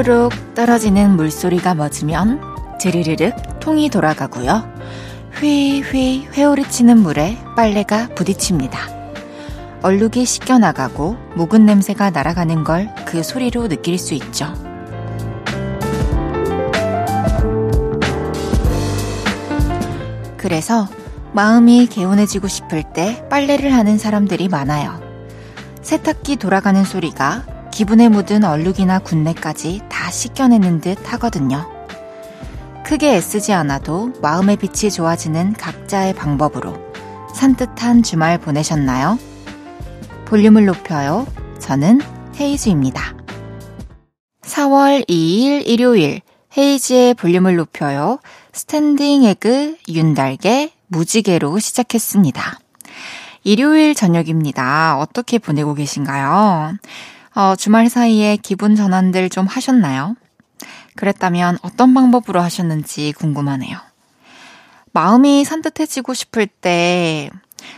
또르르륵 떨어지는 물소리가 멎으면 드르르륵 통이 돌아가고요. 휘휘 회오리치는 물에 빨래가 부딪힙니다. 얼룩이 씻겨 나가고 묵은 냄새가 날아가는 걸 그 소리로 느낄 수 있죠. 그래서 마음이 개운해지고 싶을 때 빨래를 하는 사람들이 많아요. 세탁기 돌아가는 소리가 기분에 묻은 얼룩이나 군내까지 다 씻겨내는 듯 하거든요. 크게 애쓰지 않아도 마음의 빛이 좋아지는 각자의 방법으로 산뜻한 주말 보내셨나요? 볼륨을 높여요. 저는 헤이즈입니다. 4월 2일 일요일 헤이즈의 볼륨을 높여요. 스탠딩 에그 윤달개 무지개로 시작했습니다. 일요일 저녁입니다. 어떻게 보내고 계신가요? 어, 주말 사이에 기분 전환들 좀 하셨나요? 그랬다면 어떤 방법으로 하셨는지 궁금하네요. 마음이 산뜻해지고 싶을 때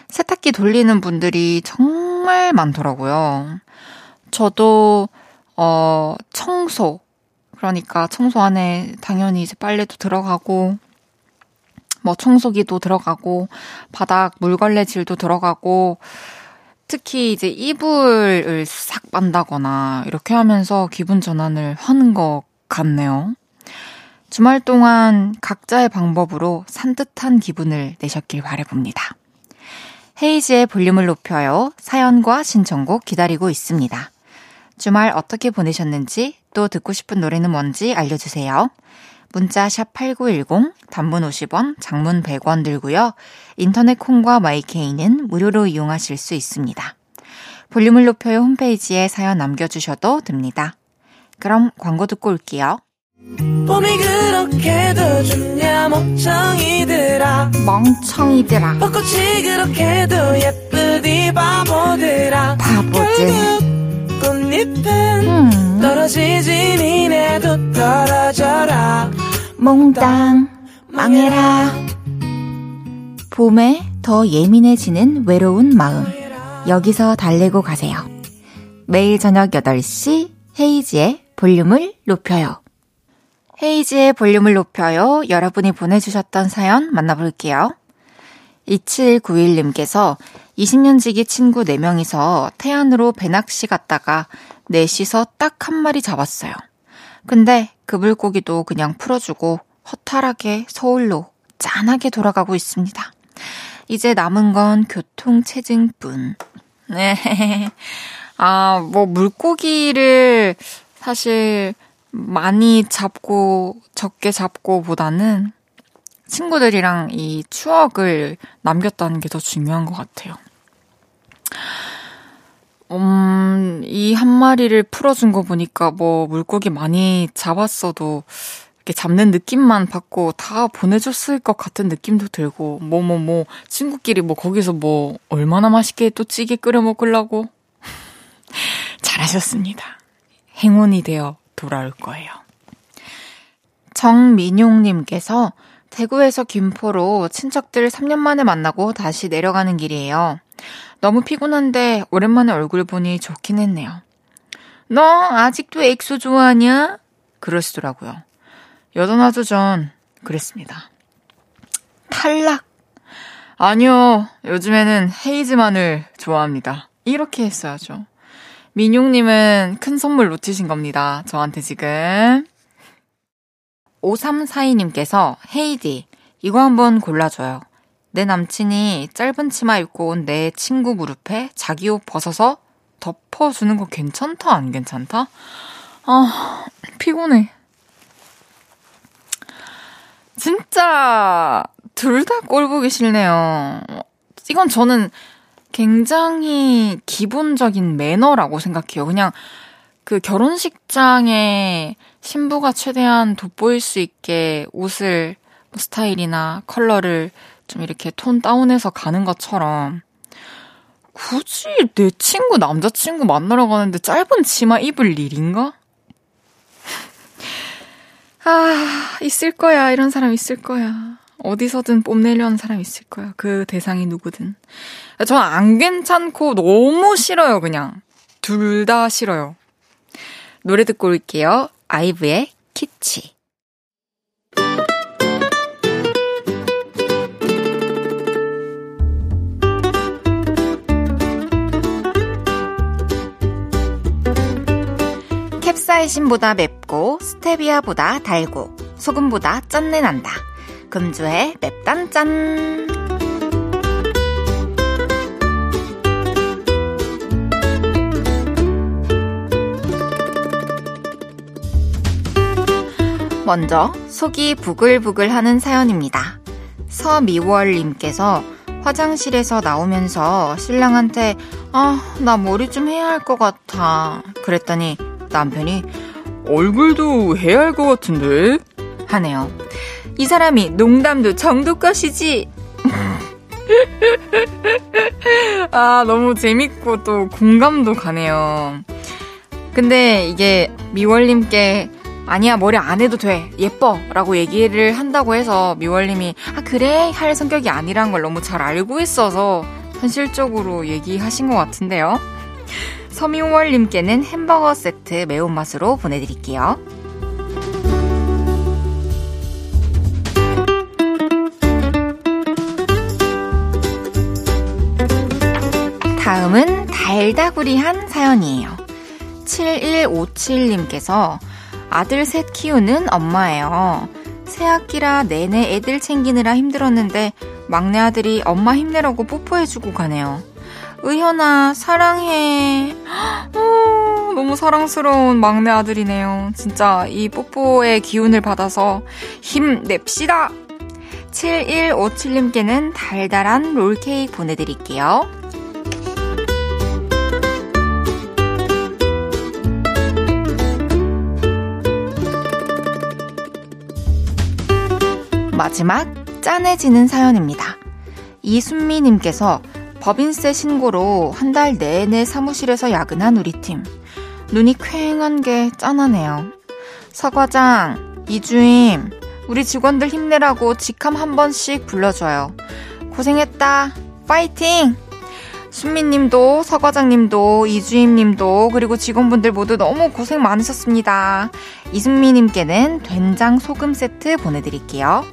세탁기 돌리는 분들이 정말 많더라고요. 저도, 어, 청소. 그러니까 청소 안에 당연히 이제 빨래도 들어가고, 뭐 청소기도 들어가고, 바닥 물걸레질도 들어가고, 특히 이제 이불을 싹 빤다거나 이렇게 하면서 기분 전환을 하는 것 같네요. 주말 동안 각자의 방법으로 산뜻한 기분을 내셨길 바래봅니다. 헤이즈의 볼륨을 높여요. 사연과 신청곡 기다리고 있습니다. 주말 어떻게 보내셨는지 또 듣고 싶은 노래는 뭔지 알려주세요. 문자 샵 8910 단문 50원, 장문 100원 들고요. 인터넷 콩과 마이케이는 무료로 이용하실 수 있습니다. 볼륨을 높여요 홈페이지에 사연 남겨주셔도 됩니다. 그럼 광고 듣고 올게요. 봄이 그렇게도 좋냐 멍청이들아 멍청이들아 벚꽃이 그렇게도 예쁘디 바보들아 바보들 음. 떨어지지 니네도 떨어져라. 몽땅 망해라. 봄에 더 예민해지는 외로운 마음. 여기서 달래고 가세요. 매일 저녁 8시 헤이지의 볼륨을 높여요. 헤이지의 볼륨을 높여요. 여러분이 보내주셨던 사연 만나볼게요 2791님께서 20년 지기 친구 4명이서 태안으로 배낚시 갔다가 넷이서 딱 한 마리 잡았어요. 근데 그 물고기도 그냥 풀어주고 허탈하게 서울로 짠하게 돌아가고 있습니다. 이제 남은 건 교통체증뿐. 네. 아, 뭐, 물고기를 사실 많이 잡고 적게 잡고 보다는 친구들이랑 이 추억을 남겼다는 게 더 중요한 것 같아요. 음, 이 한 마리를 풀어준 거 보니까 뭐 물고기 많이 잡았어도 이렇게 잡는 느낌만 받고 다 보내줬을 것 같은 느낌도 들고, 뭐, 뭐, 뭐, 친구끼리 뭐 거기서 뭐 얼마나 맛있게 또 찌개 끓여 먹으려고. 잘하셨습니다. 행운이 되어 돌아올 거예요. 정민용님께서 대구에서 김포로 친척들 3년 만에 만나고 다시 내려가는 길이에요. 너무 피곤한데 오랜만에 얼굴 보니 좋긴 했네요. 너 아직도 엑소 좋아하냐? 그러시더라고요. 여전하죠 전 그랬습니다. 탈락. 아니요. 요즘에는 헤이즈만을 좋아합니다. 이렇게 했어야죠. 민용님은 큰 선물 놓치신 겁니다. 저한테 지금. 5342님께서 헤이디, 이거 한번 골라줘요. 내 남친이 짧은 치마 입고 온 내 친구 무릎에 자기 옷 벗어서 덮어주는 거 괜찮다, 안 괜찮다? 아, 피곤해. 진짜, 둘 다 꼴보기 싫네요. 이건 저는 굉장히 기본적인 매너라고 생각해요. 그냥 그 결혼식장에 신부가 최대한 돋보일 수 있게 옷을 뭐 스타일이나 컬러를 좀 이렇게 톤 다운해서 가는 것처럼 굳이 내 친구 남자친구 만나러 가는데 짧은 치마 입을 일인가? 아, 있을 거야. 이런 사람 있을 거야. 어디서든 뽐내려는 사람 있을 거야. 그 대상이 누구든. 전 안 괜찮고 너무 싫어요, 그냥. 둘 다 싫어요. 노래 듣고 올게요. 아이브의 키치. 캡사이신보다 맵고 스테비아보다 달고 소금보다 짠내 난다. 금주의 맵단짠. 먼저 속이 부글부글 하는 사연입니다. 서미월님께서 화장실에서 나오면서 신랑한테 아, 나 머리 좀 해야 할 것 같아. 그랬더니 남편이 얼굴도 해야 할 것 같은데? 하네요. 이 사람이 농담도 정도껏이지. 아, 너무 재밌고 또 공감도 가네요. 근데 이게 미월님께 아니야, 머리 안 해도 돼. 예뻐. 라고 얘기를 한다고 해서 미월님이, 아, 그래? 할 성격이 아니란 걸 너무 잘 알고 있어서 현실적으로 얘기하신 것 같은데요. 서미월님께는 햄버거 세트 매운맛으로 보내드릴게요. 다음은 달다구리한 사연이에요. 7157님께서 아들 셋 키우는 엄마예요. 새학기라 내내 애들 챙기느라 힘들었는데 막내 아들이 엄마 힘내라고 뽀뽀해주고 가네요. 의현아, 사랑해. 오, 너무 사랑스러운 막내 아들이네요. 진짜 이 뽀뽀의 기운을 받아서 힘냅시다! 7157님께는 달달한 롤케이크 보내드릴게요. 마지막 짠해지는 사연입니다. 이순미님께서 법인세 신고로 한 달 내내 사무실에서 야근한 우리 팀. 눈이 퀭한 게 짠하네요. 서과장, 이주임, 우리 직원들 힘내라고 직함 한 번씩 불러줘요. 고생했다. 파이팅! 순미님도, 서과장님도, 이주임님도, 그리고 직원분들 모두 너무 고생 많으셨습니다. 이순미님께는 된장 소금 세트 보내드릴게요.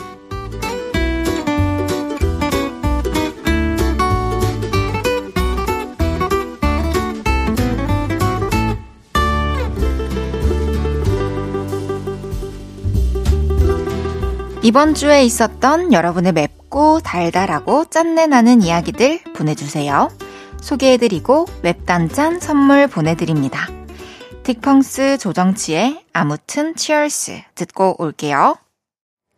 이번 주에 있었던 여러분의 맵고 달달하고 짠내 나는 이야기들 보내주세요. 소개해드리고 맵단짠 선물 보내드립니다. 딕펑스 조정치의 아무튼 Cheers 듣고 올게요.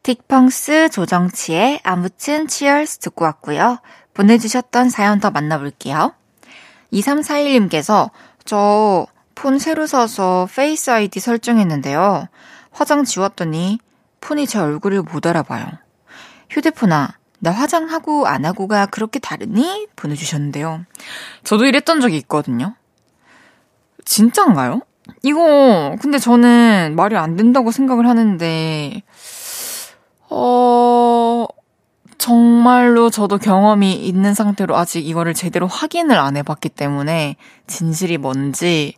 딕펑스 조정치의 아무튼 Cheers 듣고 왔고요. 보내주셨던 사연 더 만나볼게요. 2341님께서 저 폰 새로 사서 Face ID 설정했는데요. 화장 지웠더니 폰이 제 얼굴을 못 알아봐요. 휴대폰아, 나 화장하고 안 하고가 그렇게 다르니? 보내주셨는데요. 저도 이랬던 적이 있거든요. 진짠가요? 이거, 근데 저는 말이 안 된다고 생각을 하는데, 어, 정말로 저도 경험이 있는 상태로 아직 이거를 제대로 확인을 안 해봤기 때문에 진실이 뭔지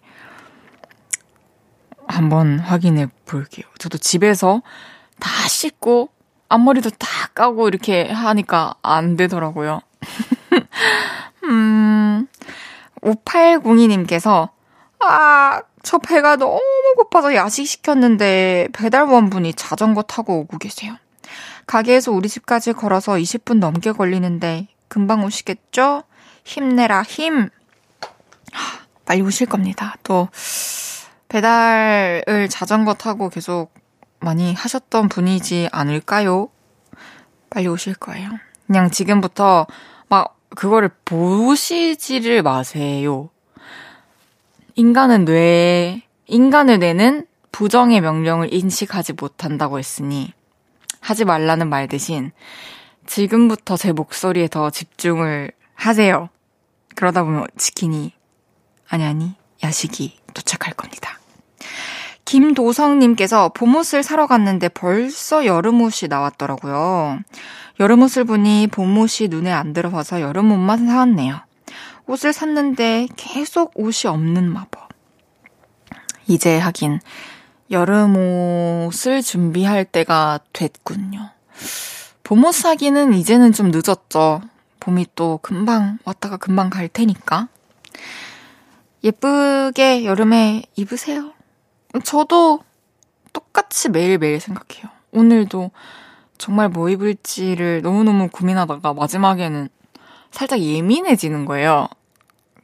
한번 확인해 볼게요. 저도 집에서 다 씻고 앞머리도 다 까고 이렇게 하니까 안 되더라고요. 음, 5802님께서 아, 저 배가 너무 고파서 야식 시켰는데 배달원분이 자전거 타고 오고 계세요. 가게에서 우리 집까지 걸어서 20분 넘게 걸리는데 금방 오시겠죠? 힘내라 힘. 빨리 오실 겁니다. 또 배달을 자전거 타고 계속 많이 하셨던 분이지 않을까요? 빨리 오실 거예요. 그냥 지금부터 막 그거를 보시지를 마세요. 인간은 뇌, 인간의 뇌는 부정의 명령을 인식하지 못한다고 했으니 하지 말라는 말 대신 지금부터 제 목소리에 더 집중을 하세요. 그러다 보면 치킨이 아니 아니 야식이 도착할 겁니다. 김도성님께서 봄옷을 사러 갔는데 벌써 여름옷이 나왔더라고요. 여름옷을 보니 봄옷이 눈에 안 들어와서 여름옷만 사왔네요. 옷을 샀는데 계속 옷이 없는 마법. 이제 하긴 여름 옷을 준비할 때가 됐군요. 봄옷 사기는 이제는 좀 늦었죠. 봄이 또 금방 왔다가 금방 갈 테니까. 예쁘게 여름에 입으세요. 저도 똑같이 매일매일 생각해요. 오늘도 정말 뭐 입을지를 너무너무 고민하다가 마지막에는 살짝 예민해지는 거예요.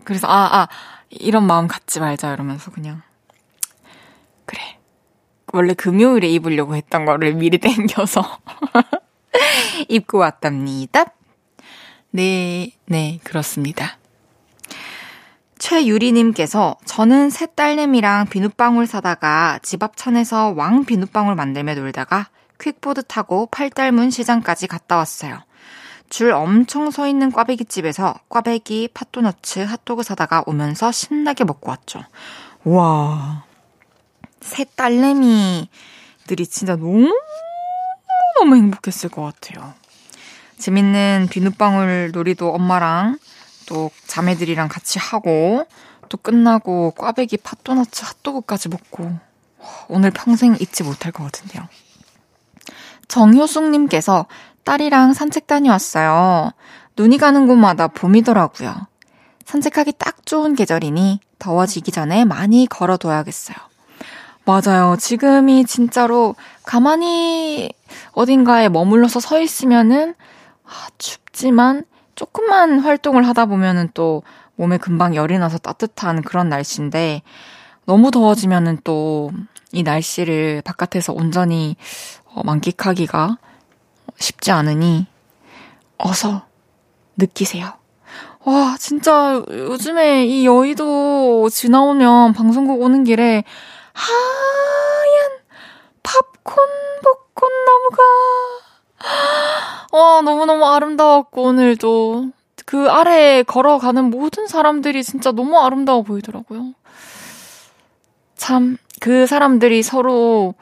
그래서, 아, 아, 이런 마음 갖지 말자 이러면서 그냥. 그래. 원래 금요일에 입으려고 했던 거를 미리 땡겨서 입고 왔답니다. 네, 네, 그렇습니다. 최유리님께서 저는 새 딸내미랑 비눗방울 사다가 집 앞 천에서 왕 비눗방울 만들며 놀다가 퀵보드 타고 팔달문 시장까지 갔다 왔어요. 줄 엄청 서 있는 꽈배기 집에서 꽈배기, 팥도너츠, 핫도그 사다가 오면서 신나게 먹고 왔죠. 와. 새 딸내미들이 진짜 너무, 너무 행복했을 것 같아요. 재밌는 비눗방울 놀이도 엄마랑 또 자매들이랑 같이 하고 또 끝나고 꽈배기 팥도너츠 핫도그까지 먹고 오늘 평생 잊지 못할 것 같은데요. 정효숙님께서 딸이랑 산책 다녀왔어요. 눈이 가는 곳마다 봄이더라고요. 산책하기 딱 좋은 계절이니 더워지기 전에 많이 걸어둬야겠어요. 맞아요. 지금이 진짜로 가만히 어딘가에 머물러서 서 있으면은 아, 춥지만 조금만 활동을 하다 보면은 또 몸에 금방 열이 나서 따뜻한 그런 날씨인데 너무 더워지면은 또 이 날씨를 바깥에서 온전히 어, 만끽하기가 쉽지 않으니 어서 느끼세요. 와, 진짜 요즘에 이 여의도 지나오면 방송국 오는 길에 하얀 팝콘 벚꽃 나무가 와, 너무너무 아름다웠고 오늘도 그 아래에 걸어가는 모든 사람들이 진짜 너무 아름다워 보이더라고요. 참, 그 사람들이 서로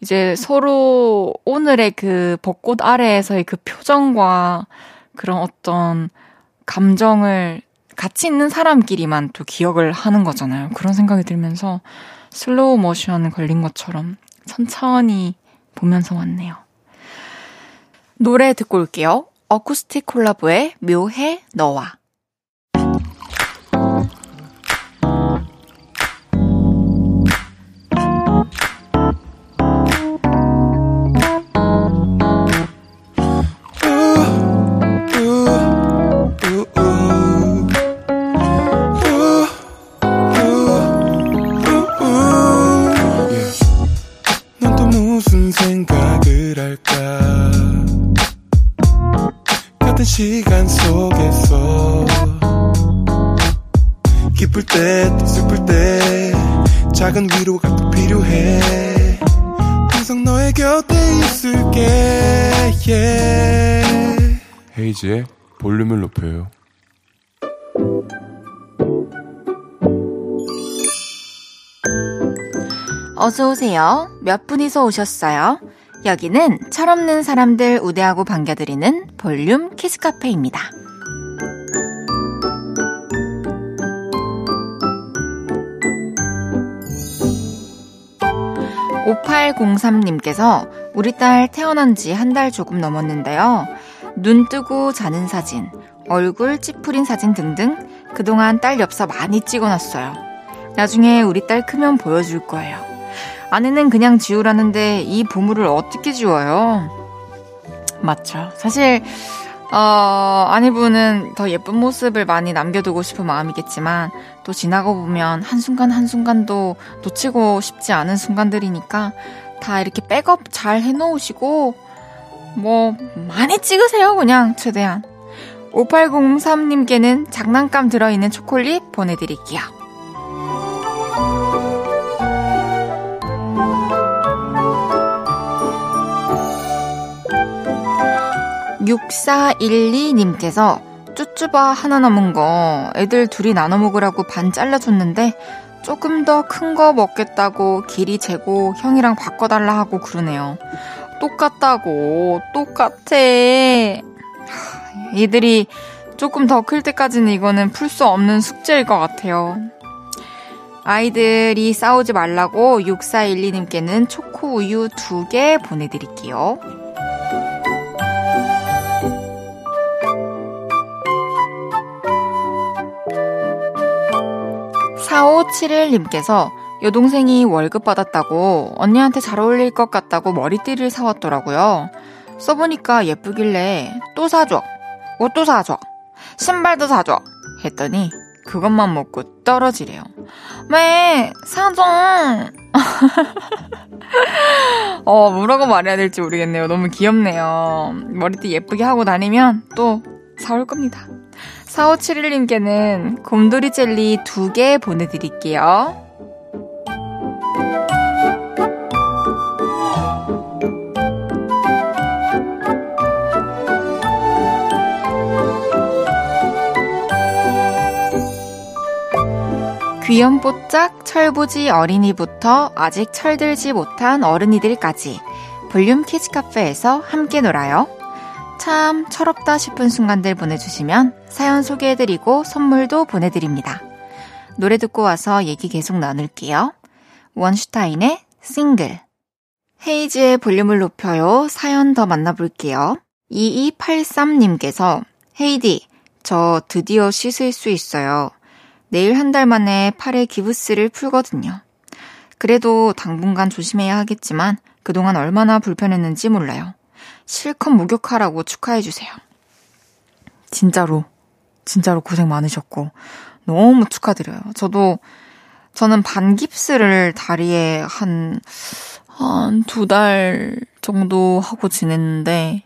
이제 서로 오늘의 그 벚꽃 아래에서의 그 표정과 그런 어떤 감정을 같이 있는 사람끼리만 또 기억을 하는 거잖아요. 그런 생각이 들면서 슬로우 모션 걸린 것처럼 천천히 보면서 왔네요. 노래 듣고 올게요. 어쿠스틱 콜라보의 묘해 너와 헤이지의 볼륨을 높여요 어서 오세요. 몇 분이서 오셨어요? 여기는 철없는 사람들 우대하고 반겨드리는 볼륨 키스카페입니다. 5803님께서 우리 딸 태어난 지 한 달 조금 넘었는데요. 눈 뜨고 자는 사진, 얼굴 찌푸린 사진 등등 그동안 딸 엽서 많이 찍어놨어요. 나중에 우리 딸 크면 보여줄 거예요. 아내는 그냥 지우라는데 이 보물을 어떻게 지워요? 맞죠. 사실, 어, 아내분은 더 예쁜 모습을 많이 남겨두고 싶은 마음이겠지만, 또 지나고 보면 한순간 한순간도 놓치고 싶지 않은 순간들이니까, 다 이렇게 백업 잘 해놓으시고, 뭐, 많이 찍으세요, 그냥, 최대한. 5803님께는 장난감 들어있는 초콜릿 보내드릴게요. 6412님께서 쭈쭈바 하나 남은 거 애들 둘이 나눠 먹으라고 반 잘라줬는데 조금 더 큰 거 먹겠다고 길이 재고 형이랑 바꿔달라 하고 그러네요. 똑같다고, 똑같아. 얘들이 조금 더 클 때까지는 이거는 풀 수 없는 숙제일 것 같아요. 아이들이 싸우지 말라고 6412님께는 초코 우유 2개 보내드릴게요. 4571님께서 여동생이 월급 받았다고 언니한테 잘 어울릴 것 같다고 머리띠를 사왔더라고요. 써보니까 예쁘길래 또 사줘. 옷도 사줘. 신발도 사줘. 했더니 그것만 먹고 떨어지래요. 왜? 사줘! 어, 뭐라고 말해야 될지 모르겠네요. 너무 귀엽네요. 머리띠 예쁘게 하고 다니면 또 사올 겁니다. 4571님께는 곰돌이 젤리 2개 보내드릴게요. 귀염뽀짝 철부지 어린이부터 아직 철들지 못한 어른이들까지 볼륨 키즈 카페에서 함께 놀아요. 참 철없다 싶은 순간들 보내주시면 사연 소개해드리고 선물도 보내드립니다. 노래 듣고 와서 얘기 계속 나눌게요. 원슈타인의 싱글. 헤이즈의 볼륨을 높여요. 사연 더 만나볼게요. 2283님께서 헤이디, 저 드디어 씻을 수 있어요. 내일 한 달 만에 팔에 기부스를 풀거든요. 그래도 당분간 조심해야 하겠지만 그동안 얼마나 불편했는지 몰라요. 실컷 목욕하라고 축하해주세요. 진짜로, 진짜로 고생 많으셨고, 너무 축하드려요. 저도, 저는 반깁스를 다리에 한, 한 두 달 정도 하고 지냈는데,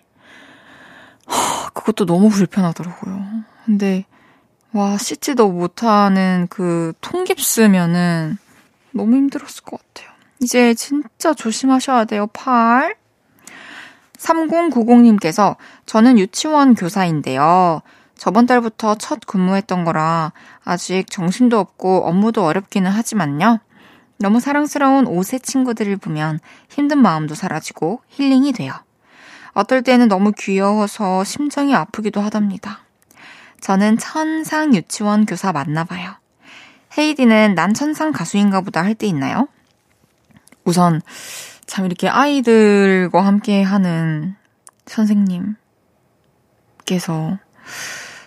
그것도 너무 불편하더라고요. 근데, 와, 씻지도 못하는 그 통깁스면은 너무 힘들었을 것 같아요. 이제 진짜 조심하셔야 돼요, 팔. 3090님께서 저는 유치원 교사인데요. 저번 달부터 첫 근무했던 거라 아직 정신도 없고 업무도 어렵기는 하지만요. 너무 사랑스러운 5세 친구들을 보면 힘든 마음도 사라지고 힐링이 돼요. 어떨 때는 너무 귀여워서 심정이 아프기도 하답니다. 저는 천상 유치원 교사 맞나봐요. 헤이디는 난 천상 가수인가 보다 할 때 있나요? 우선 참 이렇게 아이들과 함께 하는 선생님께서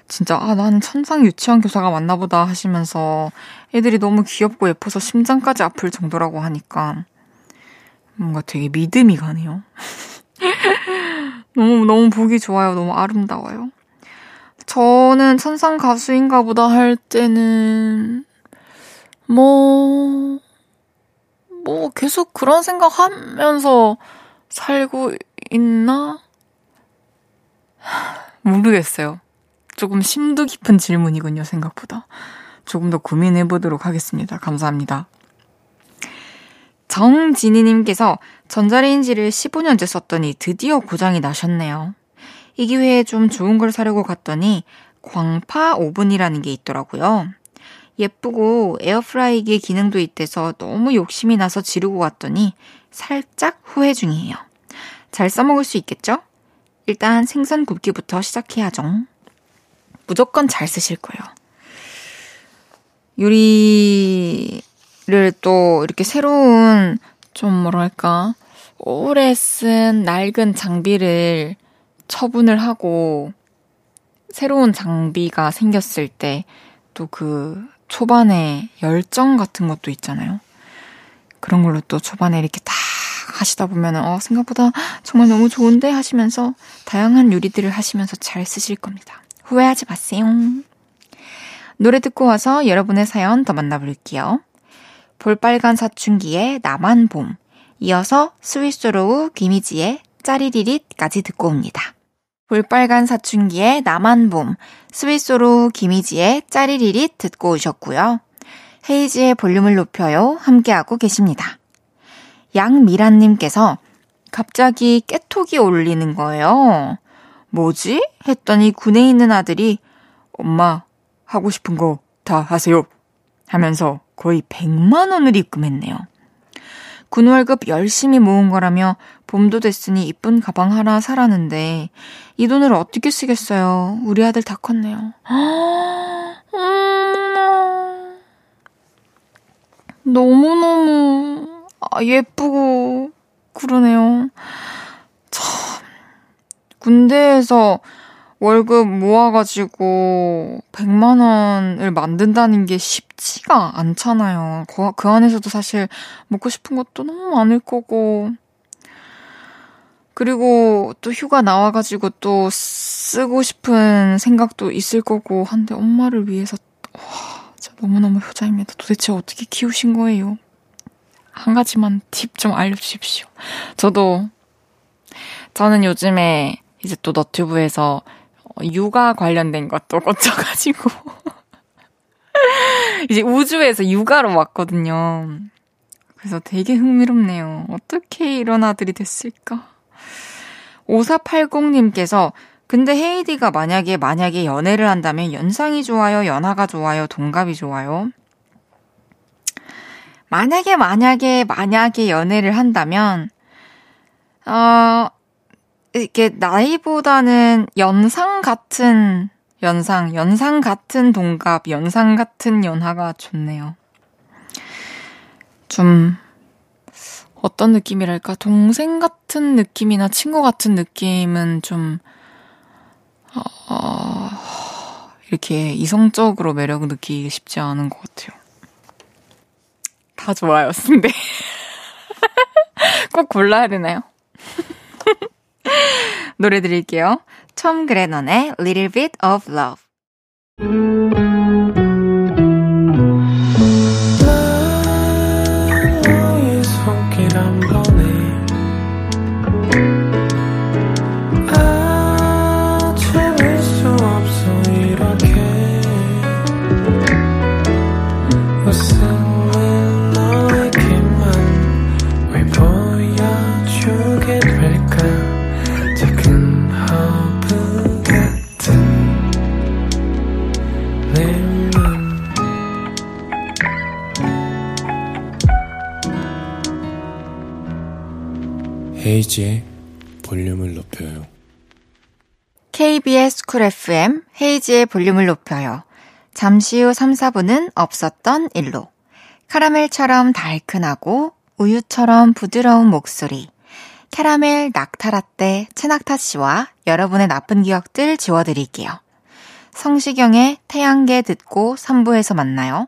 진짜 아 나는 천상 유치원 교사가 맞나 보다 하시면서 애들이 너무 귀엽고 예뻐서 심장까지 아플 정도라고 하니까 뭔가 되게 믿음이 가네요. 너무 너무 보기 좋아요. 너무 아름다워요. 저는 천상 가수인가 보다 할 때는 뭐 뭐 계속 그런 생각 하면서 살고 있나? 모르겠어요. 조금 심도 깊은 질문이군요, 생각보다. 조금 더 고민해 보도록 하겠습니다. 감사합니다. 정진희님께서 전자레인지를 15년째 썼더니 드디어 고장이 나셨네요. 이 기회에 좀 좋은 걸 사려고 갔더니 광파 오븐이라는 게 있더라고요. 예쁘고 에어프라이기의 기능도 있대서 너무 욕심이 나서 지르고 왔더니 살짝 후회 중이에요. 잘 써먹을 수 있겠죠? 일단 생선 굽기부터 시작해야죠. 무조건 잘 쓰실 거예요. 요리를 또 이렇게 새로운 좀 뭐랄까 오래 쓴 낡은 장비를 처분을 하고 새로운 장비가 생겼을 때 또 그 초반에 열정 같은 것도 있잖아요. 그런 걸로 또 초반에 이렇게 딱 하시다 보면은, 어, 생각보다 정말 너무 좋은데 하시면서 다양한 요리들을 하시면서 잘 쓰실 겁니다. 후회하지 마세요. 노래 듣고 와서 여러분의 사연 더 만나볼게요. 볼빨간 사춘기의 나만 봄. 이어서 스위스로우 김희지의 짜리리릿까지 듣고 옵니다. 볼빨간 사춘기의 나만 봄, 스위스로 김희지의 짜리리릿 듣고 오셨고요. 헤이지의 볼륨을 높여요 함께하고 계십니다. 양미란님께서 갑자기 깨톡이 올리는 거예요. 뭐지? 했더니 군에 있는 아들이 엄마 하고 싶은 거 다 하세요 하면서 거의 100만 원을 입금했네요. 군 월급 열심히 모은 거라며 봄도 됐으니 이쁜 가방 하나 사라는데 이 돈을 어떻게 쓰겠어요. 우리 아들 다 컸네요. 너무너무 아, 예쁘고 그러네요. 참 군대에서 월급 모아가지고 100만 원을 만든다는 게 쉽지가 않잖아요. 그, 그 안에서도 사실 먹고 싶은 것도 너무 많을 거고. 그리고 또 휴가 나와가지고 또 쓰고 싶은 생각도 있을 거고 한데 엄마를 위해서 와 진짜 너무너무 효자입니다. 도대체 어떻게 키우신 거예요? 한 가지만 팁 좀 알려주십시오. 저도 저는 요즘에 이제 또 너튜브에서 육아 관련된 것도 꽂혀가지고 이제 우주에서 육아로 왔거든요. 그래서 되게 흥미롭네요. 어떻게 이런 아들이 됐을까? 5480님께서 근데 헤이디가 만약에 만약에 연애를 한다면 연상이 좋아요, 연하가 좋아요, 동갑이 좋아요? 만약에 만약에 만약에 연애를 한다면 어 이렇게 나이보다는 연상 같은 연상, 연상 같은 동갑, 연상 같은 연하가 좋네요. 좀 어떤 느낌이랄까? 동생 같은 느낌이나 친구 같은 느낌은 좀 어, 이렇게 이성적으로 매력 느끼기 쉽지 않은 것 같아요. 다 좋아요, 근데 꼭 골라야 되나요? 노래 드릴게요. 톰 그레넌의 Little Bit of Love. 헤이즈의 볼륨을 높여요. KBS Cool FM 헤이즈의 볼륨을 높여요. 잠시 후 3, 4부는 없었던 일로. 카라멜처럼 달큰하고 우유처럼 부드러운 목소리. 캐러멜 낙타라떼 최낙타 씨와 여러분의 나쁜 기억들 지워드릴게요. 성시경의 태양계 듣고 3부에서 만나요.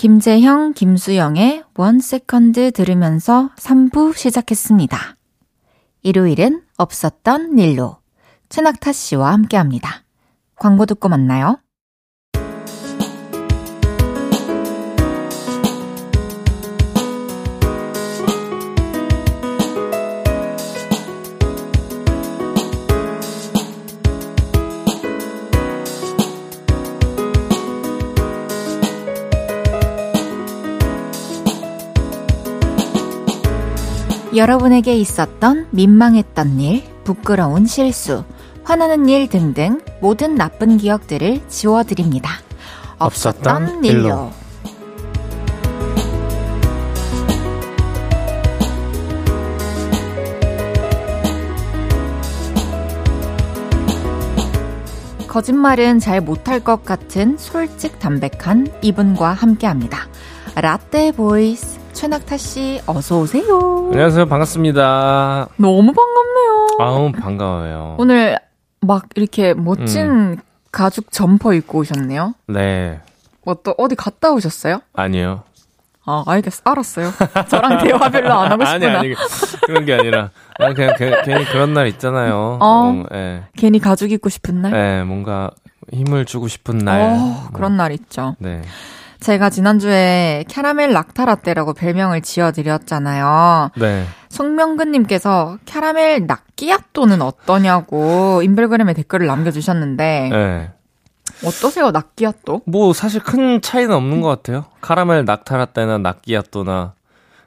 김재형, 김수영의 One Second 들으면서 3부 시작했습니다. 일요일은 없었던 일로 최낙타 씨와 함께 합니다. 광고 듣고 만나요. 여러분에게 있었던 민망했던 일, 부끄러운 실수, 화나는 일 등등 모든 나쁜 기억들을 지워드립니다. 없었던 일로. 거짓말은 잘 못할 것 같은 솔직 담백한 이분과 함께 합니다. 라떼 voice 최낙타 씨 어서 오세요. 안녕하세요. 반갑습니다. 너무 반갑네요. 아우 반가워요. 오늘 막 이렇게 멋진 음. 가죽 점퍼 입고 오셨네요. 네. 뭐또 어디 갔다 오셨어요? 아니요. 아, 알겠어. 알았어요. 저랑 대화 별로 안 하고 싶구나. 아니, 아니. 그런 게 아니라. 아니, 그냥 게, 괜히 그런 날 있잖아요. 어. 음, 네. 괜히 가죽 입고 싶은 날? 네, 뭔가 힘을 주고 싶은 날. 어, 뭐. 그런 날 있죠. 네. 제가 지난주에 캐러멜 락타라떼라고 별명을 지어드렸잖아요. 네. 송명근님께서 캐러멜 낙기야또는 어떠냐고 인별그램에 댓글을 남겨주셨는데. 네. 어떠세요, 낙기야또? 뭐 사실 큰 차이는 없는 것 같아요. 카라멜 낙타라떼나 낙기야또나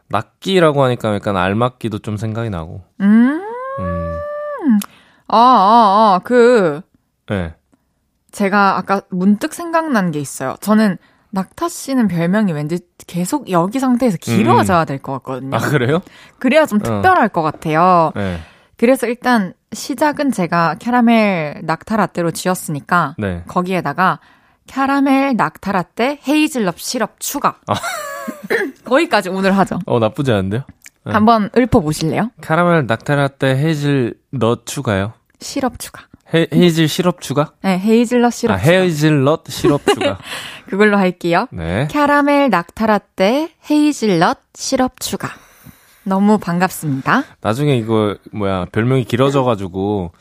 낙기라고 하니까 약간 알맞기도 좀 생각이 나고. 음, 음, 아, 아, 아, 그, 네. 제가 아까 문득 생각난 게 있어요. 저는 낙타 씨는 별명이 왠지 계속 여기 상태에서 길어져야 될 것 같거든요. 아 그래요? 그래야 좀 어. 특별할 것 같아요. 네. 그래서 일단 시작은 제가 캐러멜 낙타 라떼로 지었으니까 네. 거기에다가 캐러멜 낙타 라떼 헤이즐넛 시럽 추가. 아. 거기까지 오늘 하죠. 어 나쁘지 않은데요? 네. 한번 읊어보실래요? 카라멜 낙타 라떼 헤이즐 넛 추가요? 시럽 추가. 헤, 헤이즐 시럽 추가? 네, 헤이즐넛 시럽 아 추가. 헤이즐넛 시럽 추가. 그걸로 할게요. 네. 캐러멜 낙타라떼 헤이즐넛 시럽 추가. 너무 반갑습니다. 나중에 이거 뭐야 별명이 길어져가지고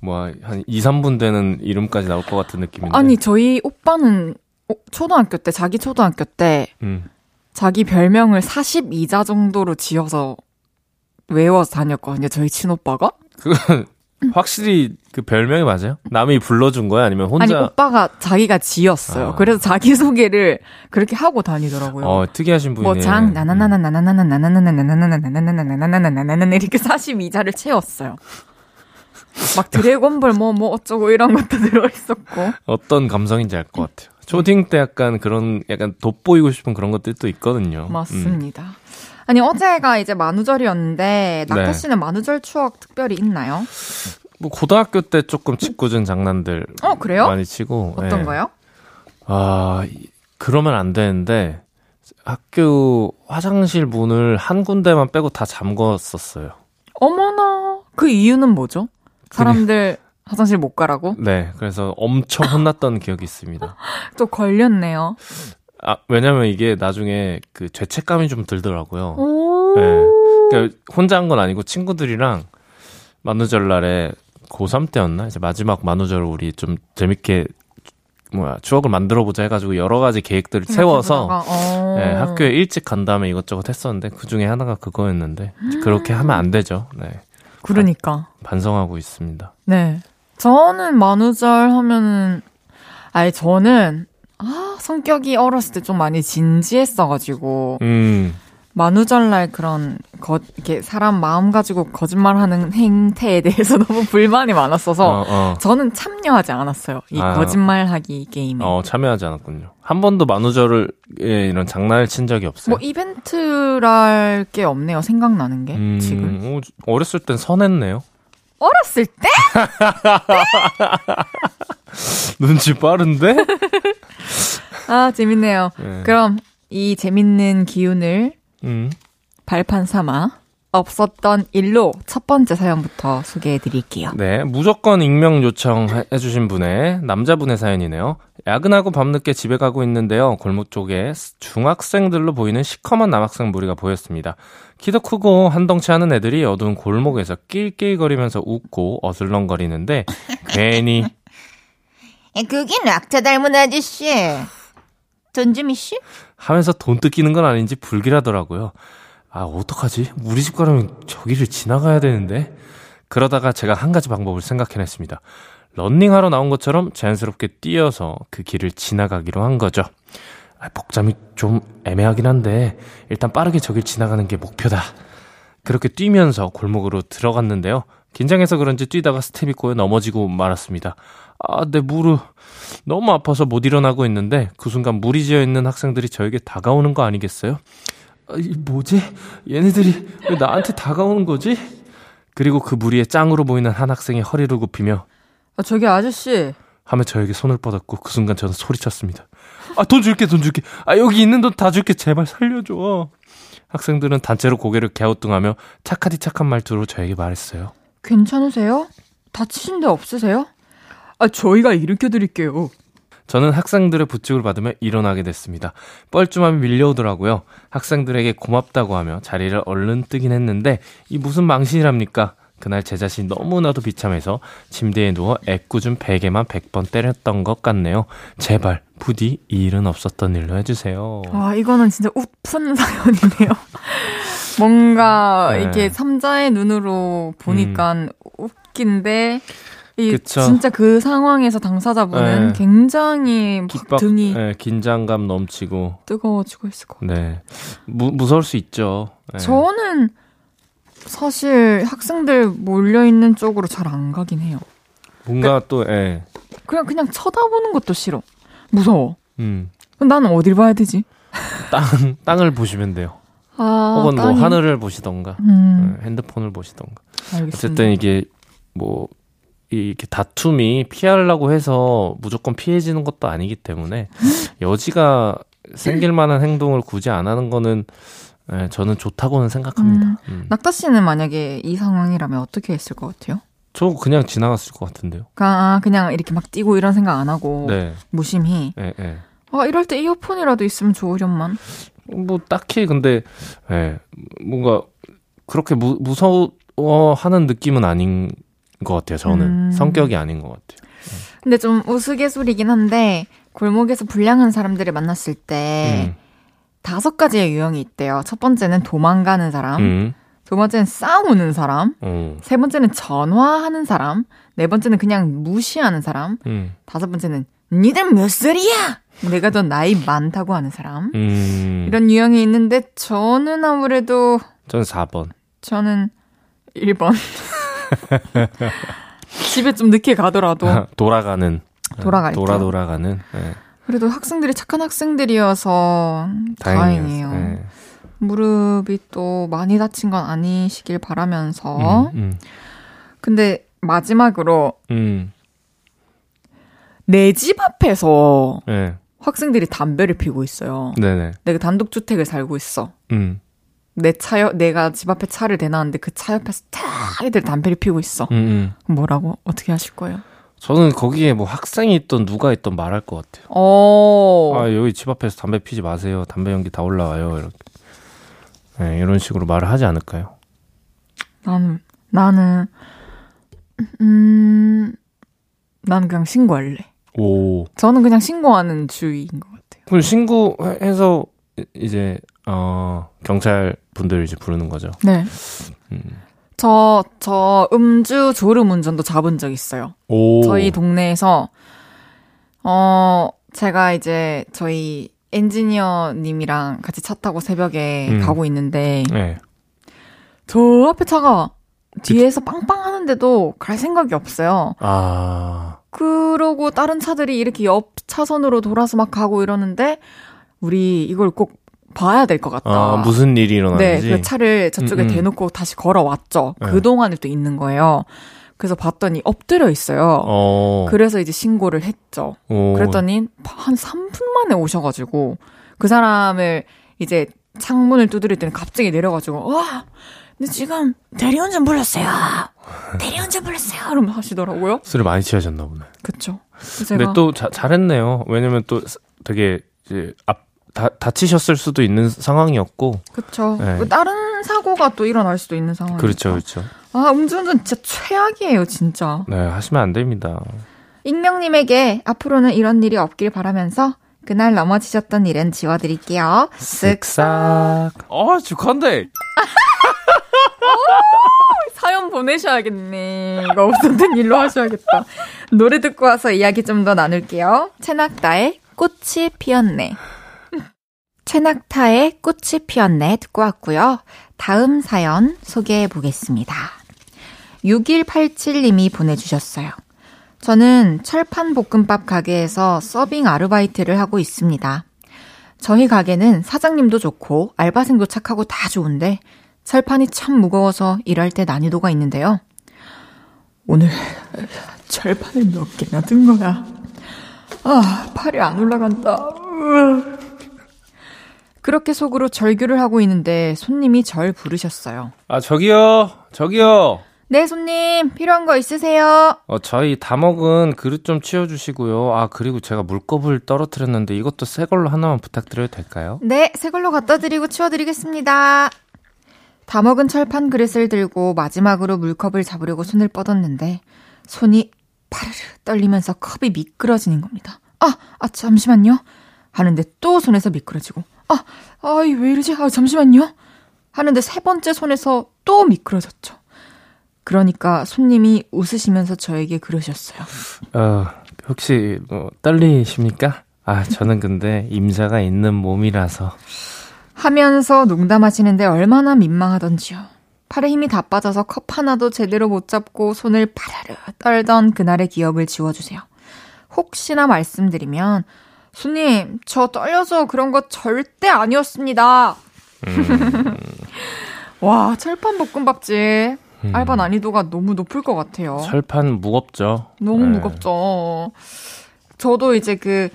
뭐한 2, 3분 되는 이름까지 나올 것 같은 느낌인데. 아니, 저희 오빠는 어, 초등학교 때, 자기 초등학교 때 음. 자기 별명을 42자 정도로 지어서 외워서 다녔거든요. 저희 친오빠가. 그건 확실히 그 별명이 맞아요? 남이 불러준 거야? 아니면 아니, 혼자? 오빠가 자기가 지었어요. 아. 그래서 자기소개를 그렇게 하고 다니더라고요. 어 특이하신 분이네. 뭐 장 나나나나 나나나나 나나나나 나나나나 나나나나 나나나나 나나나나 이렇게 42자를 채웠어요. 막 드래곤볼 뭐 것들도 있거든요. 음. 아니 어제가 이제 만우절이었는데 네. 씨는 만우절 추억 특별히 있나요? 뭐 고등학교 때 조금 짓궂은 장난들 어 그래요? 많이 치고. 어떤 예. 거요? 아 이- 그러면 안 되는데 학교 화장실 문을 한 군데만 빼고 다 잠궜었어요. 어머나 그 이유는 뭐죠? 사람들 화장실 못 가라고? 네, 그래서 엄청 혼났던 기억이 있습니다. 또 걸렸네요. 아 왜냐면 이게 나중에 그 죄책감이 좀 들더라고요. 오. 네. 그러니까 혼자 한 건 아니고 친구들이랑 만우절 날에 고3 때였나? 이제 마지막 만우절을 우리 좀 재밌게 뭐야 추억을 만들어 보자 해가지고 여러 가지 계획들을 세워서 생각해보다가, 어. 네, 학교에 일찍 간 다음에 이것저것 했었는데 그 중에 하나가 그거였는데 그렇게 하면 안 되죠. 네, 그러니까. 반 성하고 있습니다. 네. 저는 만우절 하면은, 아니, 저는, 아, 성격이 어렸을 때 좀 많이 진지했어가지고, 음, 만우절날 그런, 거, 이렇게 사람 마음 가지고 거짓말하는 행태에 대해서 너무 불만이 많았어서, 어, 어, 저는 참여하지 않았어요. 이 아. 거짓말하기 게임에. 어, 참여하지 않았군요. 한 번도 만우절을 예, 이런 장난을 친 적이 없어요. 뭐, 이벤트랄 게 없네요. 생각나는 게, 음, 지금. 어, 어렸을 땐 선했네요. 어렸을 때? 눈치 빠른데? 아, 재밌네요. 네. 그럼, 이 재밌는 기운을 음. 발판 삼아 없었던 일로 첫 번째 사연부터 소개해 드릴게요. 네, 무조건 익명 요청해 주신 분의 남자분의 사연이네요. 야근하고 밤늦게 집에 가고 있는데요. 골목 쪽에 중학생들로 보이는 시커먼 남학생 무리가 보였습니다. 키도 크고 한덩치 하는 애들이 어두운 골목에서 낄낄거리면서 웃고 어슬렁거리는데 괜히 그게 낙타 닮은 아저씨. 전주미 씨? 하면서 돈 뜯기는 건 아닌지 불길하더라고요. 아, 어떡하지? 우리 집 가려면 저기를 지나가야 되는데? 그러다가 제가 한 가지 방법을 생각해냈습니다. 런닝하러 나온 것처럼 자연스럽게 뛰어서 그 길을 지나가기로 한 거죠. 아, 복잡이 좀 애매하긴 한데, 일단 빠르게 저길 지나가는 게 목표다. 그렇게 뛰면서 골목으로 들어갔는데요. 긴장해서 그런지 뛰다가 스텝이 꼬여 넘어지고 말았습니다. 아, 내 무릎 너무 아파서 못 일어나고 있는데 그 순간 무리 지어 있는 학생들이 저에게 다가오는 거 아니겠어요? 아, 이 뭐지? 얘네들이 왜 나한테 다가오는 거지? 그리고 그 무리에 짱으로 보이는 한 학생이 허리를 굽히며 아, 저기 아저씨. 하며 저에게 손을 뻗었고 그 순간 저는 소리쳤습니다. 아, 돈 줄게, 돈 줄게. 아, 여기 있는 돈 다 줄게. 제발 살려줘. 학생들은 단체로 고개를 갸우뚱하며 착하디 착한 말투로 저에게 말했어요. 괜찮으세요? 다치신 데 없으세요? 아, 저희가 일으켜 드릴게요. 저는 학생들의 부축을 받으며 일어나게 됐습니다. 뻘쭘함이 밀려오더라고요. 학생들에게 고맙다고 하며 자리를 얼른 뜨긴 했는데 이 무슨 망신이랍니까? 그날 제 자신이 너무나도 비참해서 침대에 누워 애꿎은 베개만 100번 때렸던 것 같네요. 제발 부디 이 일은 없었던 일로 해주세요. 와, 이거는 진짜 웃픈 사연이네요. 뭔가 네. 이게 삼자의 눈으로 보니까 웃긴데 이 그쵸. 진짜 그 상황에서 당사자분은 네. 굉장히 막 깃박, 등이 예, 긴장감 넘치고 뜨거워지고 있을 것 같아요. 네 무, 무서울 수 있죠. 예. 저는 사실 학생들 몰려 있는 쪽으로 잘 안 가긴 해요. 뭔가 또 예. 그냥 그냥 쳐다보는 것도 싫어. 무서워. 음. 나는 어딜 봐야 되지? 땅 땅을 보시면 돼요. 아, 혹은 뭐 땅이- 하늘을 보시던가 음, 예, 핸드폰을 보시던가. 알겠습니다. 어쨌든 이게 뭐 이렇게 다툼이 피하려고 해서 무조건 피해지는 것도 아니기 때문에 여지가 생길 만한 행동을 굳이 안 하는 거는 예, 저는 좋다고는 생각합니다. 음. 낙타 씨는 만약에 이 상황이라면 어떻게 했을 것 같아요? 저 그냥 지나갔을 것 같은데요. 아, 그냥 이렇게 막 뛰고 이런 생각 안 하고 네, 무심히 예, 예. 아, 이럴 때 이어폰이라도 있으면 좋으련만. 뭐 딱히 근데 예, 뭔가 그렇게 무, 무서워하는 느낌은 아닌 것 같아요. 저는 음. 성격이 아닌 것 같아요. 근데 좀 우스갯소리긴 한데 골목에서 불량한 사람들을 만났을 때 음, 다섯 가지의 유형이 있대요. 첫 번째는 도망가는 사람, 음, 두 번째는 싸우는 사람, 어, 세 번째는 전화하는 사람, 네 번째는 그냥 무시하는 사람, 음, 다섯 번째는 니들 몇 살이야? 내가 더 나이 많다고 하는 사람. 음. 이런 유형이 있는데 저는 아무래도 저는 4번. 저는 1번. 집에 좀 늦게 가더라도 돌아가는. 돌아갈게요. 돌아 돌아가는. 예, 그래도 학생들이 착한 학생들이어서 다행이에요. 예. 무릎이 또 많이 다친 건 아니시길 바라면서. 음, 근데 마지막으로 음, 내집 앞에서 음, 예. 학생들이 담배를 피고 있어요. 네네. 내가 단독 주택을 살고 있어. 음, 내 차, 옆- 내가 집 앞에 차를 대놨는데 그 차 옆에서 다 애들 담배를 피우고 있어. 음, 음. 뭐라고? 어떻게 하실 거예요? 저는 거기에 뭐 학생이 있던 누가 있던 말할 것 같아요. 어. 아, 여기 집 앞에서 담배 피지 마세요. 담배 연기 다 올라와요. 이렇게. 네, 이런 식으로 말을 하지 않을까요? 나는, 나는, 음, 나는 그냥 신고할래. 오. 저는 그냥 신고하는 주의인 것 같아요. 그럼 신고해서 이- 이제 어 경찰 분들 이제 부르는 거죠. 네. 음. 저, 저 음주 졸음 운전도 잡은 적 있어요. 오. 저희 동네에서, 어, 제가 이제 저희 엔지니어님이랑 같이 차 타고 새벽에 음. 가고 있는데, 네. 저 앞에 차가 뒤에서 빵빵 하는데도 갈 생각이 없어요. 아. 그러고 다른 차들이 이렇게 옆 차선으로 돌아서 막 가고 이러는데, 우리 이걸 꼭 봐야 될 것 같다. 아, 무슨 일이 네, 일어나는지. 그 차를 저쪽에 음, 음. 대놓고 다시 걸어왔죠. 네. 그동안에 또 있는 거예요. 그래서 봤더니 엎드려 있어요. 어. 그래서 이제 신고를 했죠. 오. 그랬더니 한 3분 만에 오셔가지고 그 사람을 이제 창문을 두드릴 때는 갑자기 내려가지고 와, 근데 지금 대리운전 불렀어요. 대리운전 불렀어요. 그러면 하시더라고요. 술을 많이 취하셨나 보네. 그쵸. 근데 또 자, 잘했네요. 왜냐면 또 되게 이제 앞 다, 다치셨을 수도 있는 상황이었고. 그쵸. 네. 그 다른 사고가 또 일어날 수도 있는 상황이죠. 그렇죠, 그렇죠. 아, 음주운전 진짜 최악이에요, 진짜. 네, 하시면 안 됩니다. 익명님에게 앞으로는 이런 일이 없길 바라면서 그날 넘어지셨던 일은 지워드릴게요. 쓱싹. 어, 축한데. 사연 보내셔야겠네. 이거 없었던 일로 하셔야겠다. 노래 듣고 와서 이야기 좀 더 나눌게요. 최낙타의 꽃이 피었네. 최낙타의 꽃이 피었네 듣고 왔고요. 다음 사연 소개해 보겠습니다. 6187님이 보내주셨어요. 저는 철판 볶음밥 가게에서 서빙 아르바이트를 하고 있습니다. 저희 가게는 사장님도 좋고 알바생도 착하고 다 좋은데 철판이 참 무거워서 일할 때 난이도가 있는데요. 오늘 철판을 몇 개나 든 거야. 아, 팔이 안 올라간다. 으. 그렇게 속으로 절규를 하고 있는데 손님이 절 부르셨어요. 아, 저기요. 저기요. 네, 손님, 필요한 거 있으세요? 어, 저희 다 먹은 그릇 좀 치워 주시고요. 아, 그리고 제가 물컵을 떨어뜨렸는데 이것도 새 걸로 하나만 부탁드려도 될까요? 네, 새 걸로 갖다 드리고 치워 드리겠습니다. 다 먹은 철판 그릇을 들고 마지막으로 물컵을 잡으려고 손을 뻗었는데 손이 파르르 떨리면서 컵이 미끄러지는 겁니다. 아, 아 잠시만요. 하는데 또 손에서 미끄러지고 아, 아이 왜 이러지? 아 잠시만요. 하는데 세 번째 손에서 또 미끄러졌죠. 그러니까 손님이 웃으시면서 저에게 그러셨어요. 어, 혹시 뭐 떨리십니까? 아, 저는 근데 임자가 있는 몸이라서. 하면서 농담하시는데 얼마나 민망하던지요. 팔에 힘이 다 빠져서 컵 하나도 제대로 못 잡고 손을 파르르 떨던 그날의 기억을 지워주세요. 혹시나 말씀드리면 손님 저 떨려서 그런 거 절대 아니었습니다. 음. 와 철판 볶음밥집 알바 난이도가 너무 높을 것 같아요. 철판 무겁죠. 너무 네. 무겁죠. 저도 이제 그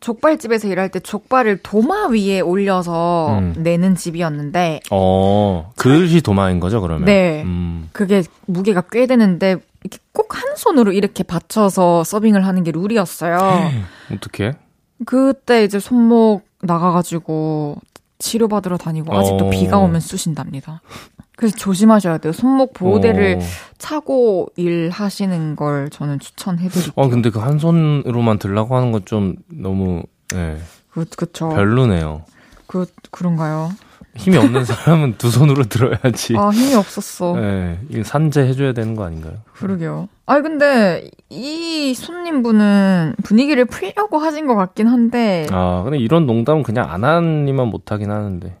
족발집에서 일할 때 족발을 도마 위에 올려서 음. 내는 집이었는데 어, 그릇이 도마인 거죠, 그러면? 네. 음. 그게 무게가 꽤 되는데 이렇게 꼭 한 손으로 이렇게 받쳐서 서빙을 하는 게 룰이었어요. 어떻게? 그때 이제 손목 나가가지고 치료받으러 다니고 아직도 어. 비가 오면 쑤신답니다. 그래서 조심하셔야 돼요. 손목 보호대를 어. 차고 일하시는 걸 저는 추천해드릴게요. 어, 근데 그 한 손으로만 들라고 하는 건 좀 너무, 예, 그, 그쵸. 별로네요. 그, 그런가요? 힘이 없는 사람은 두 손으로 들어야지. 아, 힘이 없었어. 예, 이거 산재 해줘야 되는 거 아닌가요? 그러게요. 아니, 근데 이 손님분은 분위기를 풀려고 하신 것 같긴 한데, 아, 근데 이런 농담은 그냥 안 하니만 못하긴 하는데.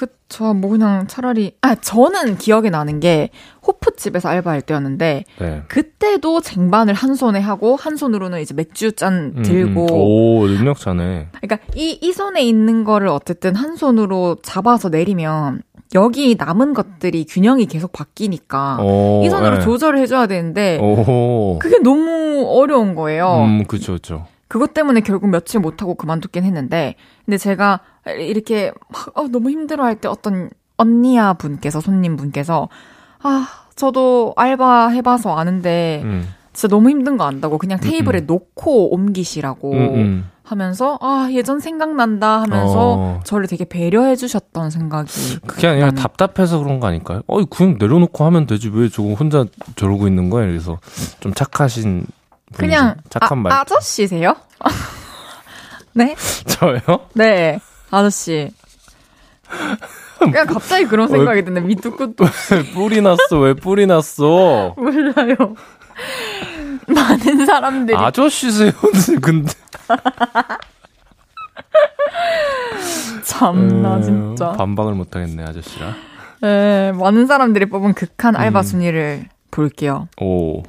그쵸. 뭐 그냥 차라리, 아, 저는 기억에 나는 게 호프집에서 알바할 때였는데, 네. 그때도 쟁반을 한 손에 하고, 한 손으로는 이제 맥주 잔 음, 들고, 음. 오, 능력자네. 그러니까 이, 이 손에 있는 거를 어쨌든 한 손으로 잡아서 내리면, 여기 남은 것들이 균형이 계속 바뀌니까, 오, 이 손으로 예. 조절을 해줘야 되는데, 오. 그게 너무 어려운 거예요. 음, 그쵸, 그쵸. 그것 때문에 결국 며칠 못하고 그만뒀긴 했는데, 근데 제가 이렇게 막 어, 너무 힘들어 할 때 어떤 언니야 분께서, 손님 분께서, 아, 저도 알바 해봐서 아는데, 음, 진짜 너무 힘든 거 안다고 그냥 테이블에 놓고 옮기시라고 음, 음. 하면서, 아, 예전 생각난다 하면서 어. 저를 되게 배려해 주셨던 생각이. 그게 아니라 나는- 답답해서 그런 거 아닐까요? 어이, 그냥 내려놓고 하면 되지. 왜 저거 혼자 저러고 있는 거야? 그래서 좀 착하신. 그냥, 착한 아, 말. 아저씨세요? 네? 저요? 네, 아저씨. 그냥 갑자기 그런 생각이 드네. 밑도 끝도 왜 뿔이 났어? 왜 뿔이 났어? 몰라요. 많은 사람들이 아저씨세요? 근데. 참나 음, 진짜. 반박을 못하겠네, 아저씨라. 네, 많은 사람들이 뽑은 극한 알바 음. 순위를 볼게요. 오.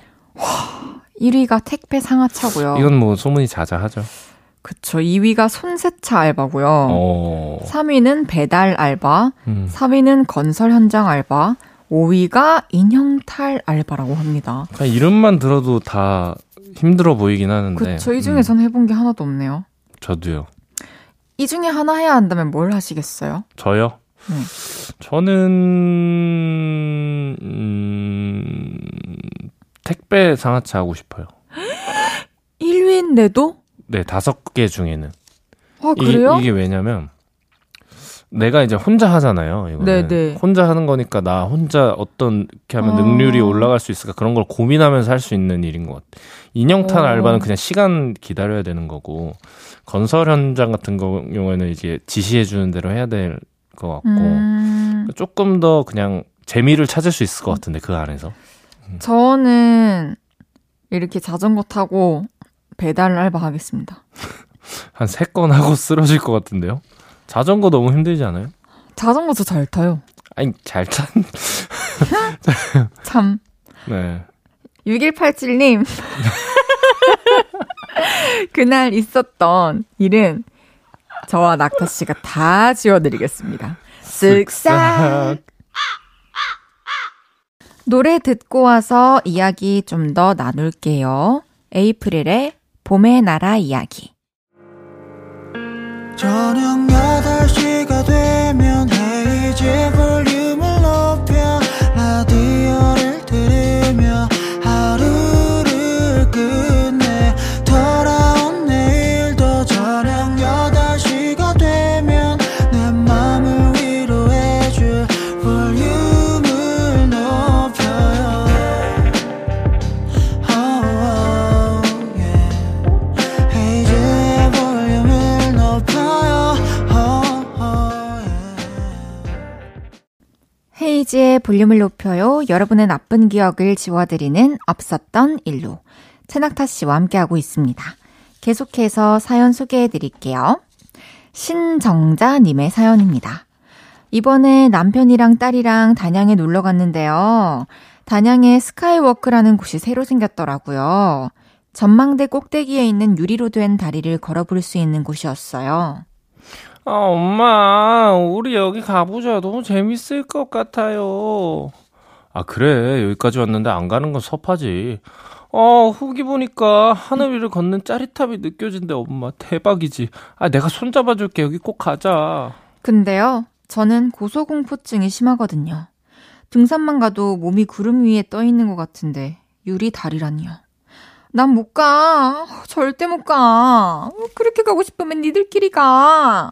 1위가 택배 상하차고요. 이건 뭐 소문이 자자하죠. 그쵸. 2위가 손세차 알바고요. 어. 3위는 배달 알바, 음. 4위는 건설 현장 알바, 5위가 인형탈 알바라고 합니다. 그냥 이름만 들어도 다 힘들어 보이긴 하는데. 그쵸. 이 음, 중에 전 해본 게 하나도 없네요. 저도요. 이 중에 하나 해야 한다면 뭘 하시겠어요? 저요? 네. 저는 음, 택배 상하차 하고 싶어요. 1위인데도? 네, 다섯 개 중에는. 아, 그래요? 이 게 왜냐면 내가 이제 혼자 하잖아요. 이거는 네네. 혼자 하는 거니까 나 혼자 어떤 이렇게 하면 아. 능률이 올라갈 수 있을까 그런 걸 고민하면서 할 수 있는 일인 것 같아. 인형탄 어. 알바는 그냥 시간 기다려야 되는 거고 건설 현장 같은 경우에는 이제 지시해 주는 대로 해야 될 것 같고 음, 조금 더 그냥 재미를 찾을 수 있을 것 같은데 그 안에서. 저는 이렇게 자전거 타고 배달 알바 하겠습니다. 한 세 건 하고 쓰러질 것 같은데요. 자전거 너무 힘들지 않아요? 자전거 저 잘 타요. 아니 잘 찬. 참. 네. 6187님. 그날 있었던 일은 저와 낙타 씨가 다 지워드리겠습니다. 쓱싹. 노래 듣고 와서 이야기 좀 더 나눌게요. 에이프릴의 봄의 나라 이야기. 저녁 8시가 되면 헤이즈 볼 헤이지의 볼륨을 높여요. 여러분의 나쁜 기억을 지워드리는 없었던 일로. 채낙타 씨와 함께하고 있습니다. 계속해서 사연 소개해 드릴게요. 신정자님의 사연입니다. 이번에 남편이랑 딸이랑 단양에 놀러 갔는데요. 단양에 스카이워크라는 곳이 새로 생겼더라고요. 전망대 꼭대기에 있는 유리로 된 다리를 걸어볼 수 있는 곳이었어요. 아, 엄마, 우리 여기 가보자. 너무 재밌을 것 같아요. 아, 그래. 여기까지 왔는데 안 가는 건 섭하지. 어, 후기 보니까 하늘 위를 걷는 짜릿함이 느껴진대, 엄마. 대박이지. 아, 내가 손잡아줄게. 여기 꼭 가자. 근데요, 저는 고소공포증이 심하거든요. 등산만 가도 몸이 구름 위에 떠 있는 것 같은데, 유리 다리라니요. 난 못 가. 절대 못 가. 그렇게 가고 싶으면 니들끼리 가.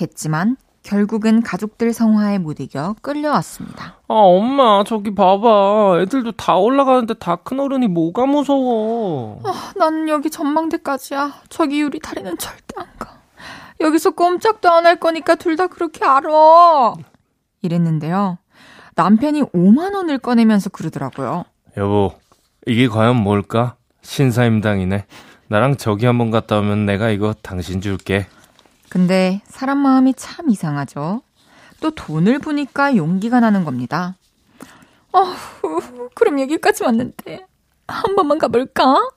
했지만, 결국은 가족들 성화에 못 이겨 끌려왔습니다. 아, 엄마, 저기 봐봐. 애들도 다 올라가는데 다 큰 어른이 뭐가 무서워. 아, 나는 여기 전망대까지야. 저기 유리 다리는 절대 안 가. 여기서 꼼짝도 안 할 거니까 둘 다 그렇게 알아. 이랬는데요. 남편이 5만 원을 꺼내면서 그러더라고요. 여보, 이게 과연 뭘까? 신사임당이네. 나랑 저기 한번 갔다 오면 내가 이거 당신 줄게. 근데 사람 마음이 참 이상하죠. 또 돈을 부니까 용기가 나는 겁니다. 어후, 그럼 여기까지 왔는데 한 번만 가볼까?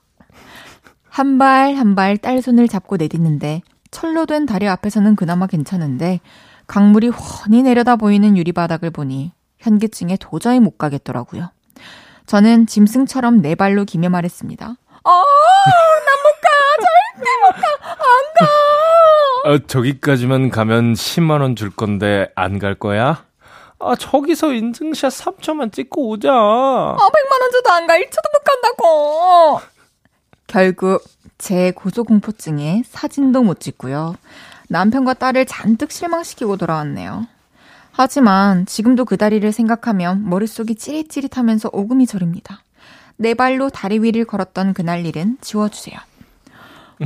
한 발 한 발 딸 손을 잡고 내딛는데 철로 된 다리 앞에서는 그나마 괜찮은데 강물이 훤히 내려다 보이는 유리바닥을 보니 현기증에 도저히 못 가겠더라고요. 저는 짐승처럼 네 발로 기며 말했습니다. 아, 난못 가! 절대 못 가! 안 가! 어, 저기까지만 가면 10만원 줄 건데 안 갈 거야? 아, 저기서 인증샷 3초만 찍고 오자. 아, 100만원 줘도 안 가. 1초도 못 간다고! 결국 제 고소공포증에 사진도 못 찍고요. 남편과 딸을 잔뜩 실망시키고 돌아왔네요. 하지만 지금도 그 다리를 생각하면 머릿속이 찌릿찌릿하면서 오금이 저립니다. 네 발로 다리 위를 걸었던 그날 일은 지워주세요.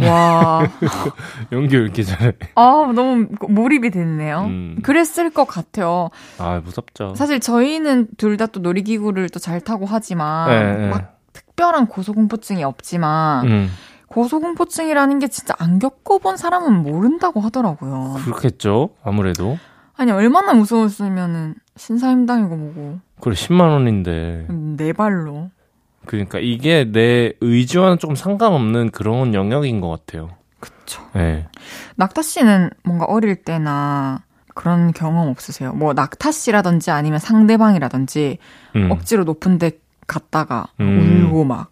와. 연기 왜 이렇게 잘해? 아, 너무 몰입이 됐네요. 음. 그랬을 것 같아요. 아, 무섭죠. 사실 저희는 둘 다 또 놀이기구를 또 잘 타고 하지만 네, 네. 막 특별한 고소공포증이 없지만 음, 고소공포증이라는 게 진짜 안 겪어본 사람은 모른다고 하더라고요. 그렇겠죠. 아무래도. 아니 얼마나 무서웠으면은 신사임당이고 뭐고 그래, 10만원인데. 네 발로. 그러니까 이게 내 의지와는 좀 상관없는 그런 영역인 것 같아요. 그쵸. 네. 낙타 씨는 뭔가 어릴 때나 그런 경험 없으세요? 뭐 낙타 씨라든지 아니면 상대방이라든지 음. 억지로 높은 데 갔다가 음. 울고 막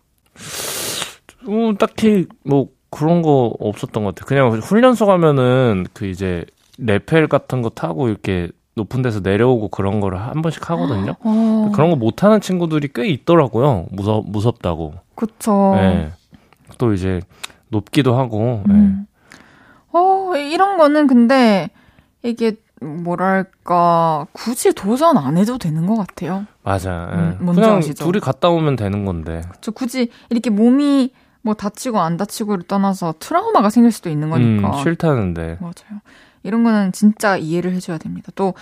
음, 딱히 뭐 그런 거 없었던 것 같아요. 그냥 훈련소 가면은 그 이제 레펠 같은 거 타고 이렇게 높은 데서 내려오고 그런 거를 한 번씩 하거든요. 어, 그런 거 못하는 친구들이 꽤 있더라고요. 무섭 무섭다고. 그쵸. 네. 또 이제 높기도 하고. 네. 음. 어, 이런 거는 근데 이게 뭐랄까 굳이 도전 안 해도 되는 것 같아요. 맞아. 예. 음, 뭔지 그냥 아시죠? 둘이 갔다 오면 되는 건데. 저 굳이 이렇게 몸이 뭐 다치고 안 다치고를 떠나서 트라우마가 생길 수도 있는 거니까. 음, 싫다는데. 맞아요. 이런 거는 진짜 이해를 해줘야 됩니다. 또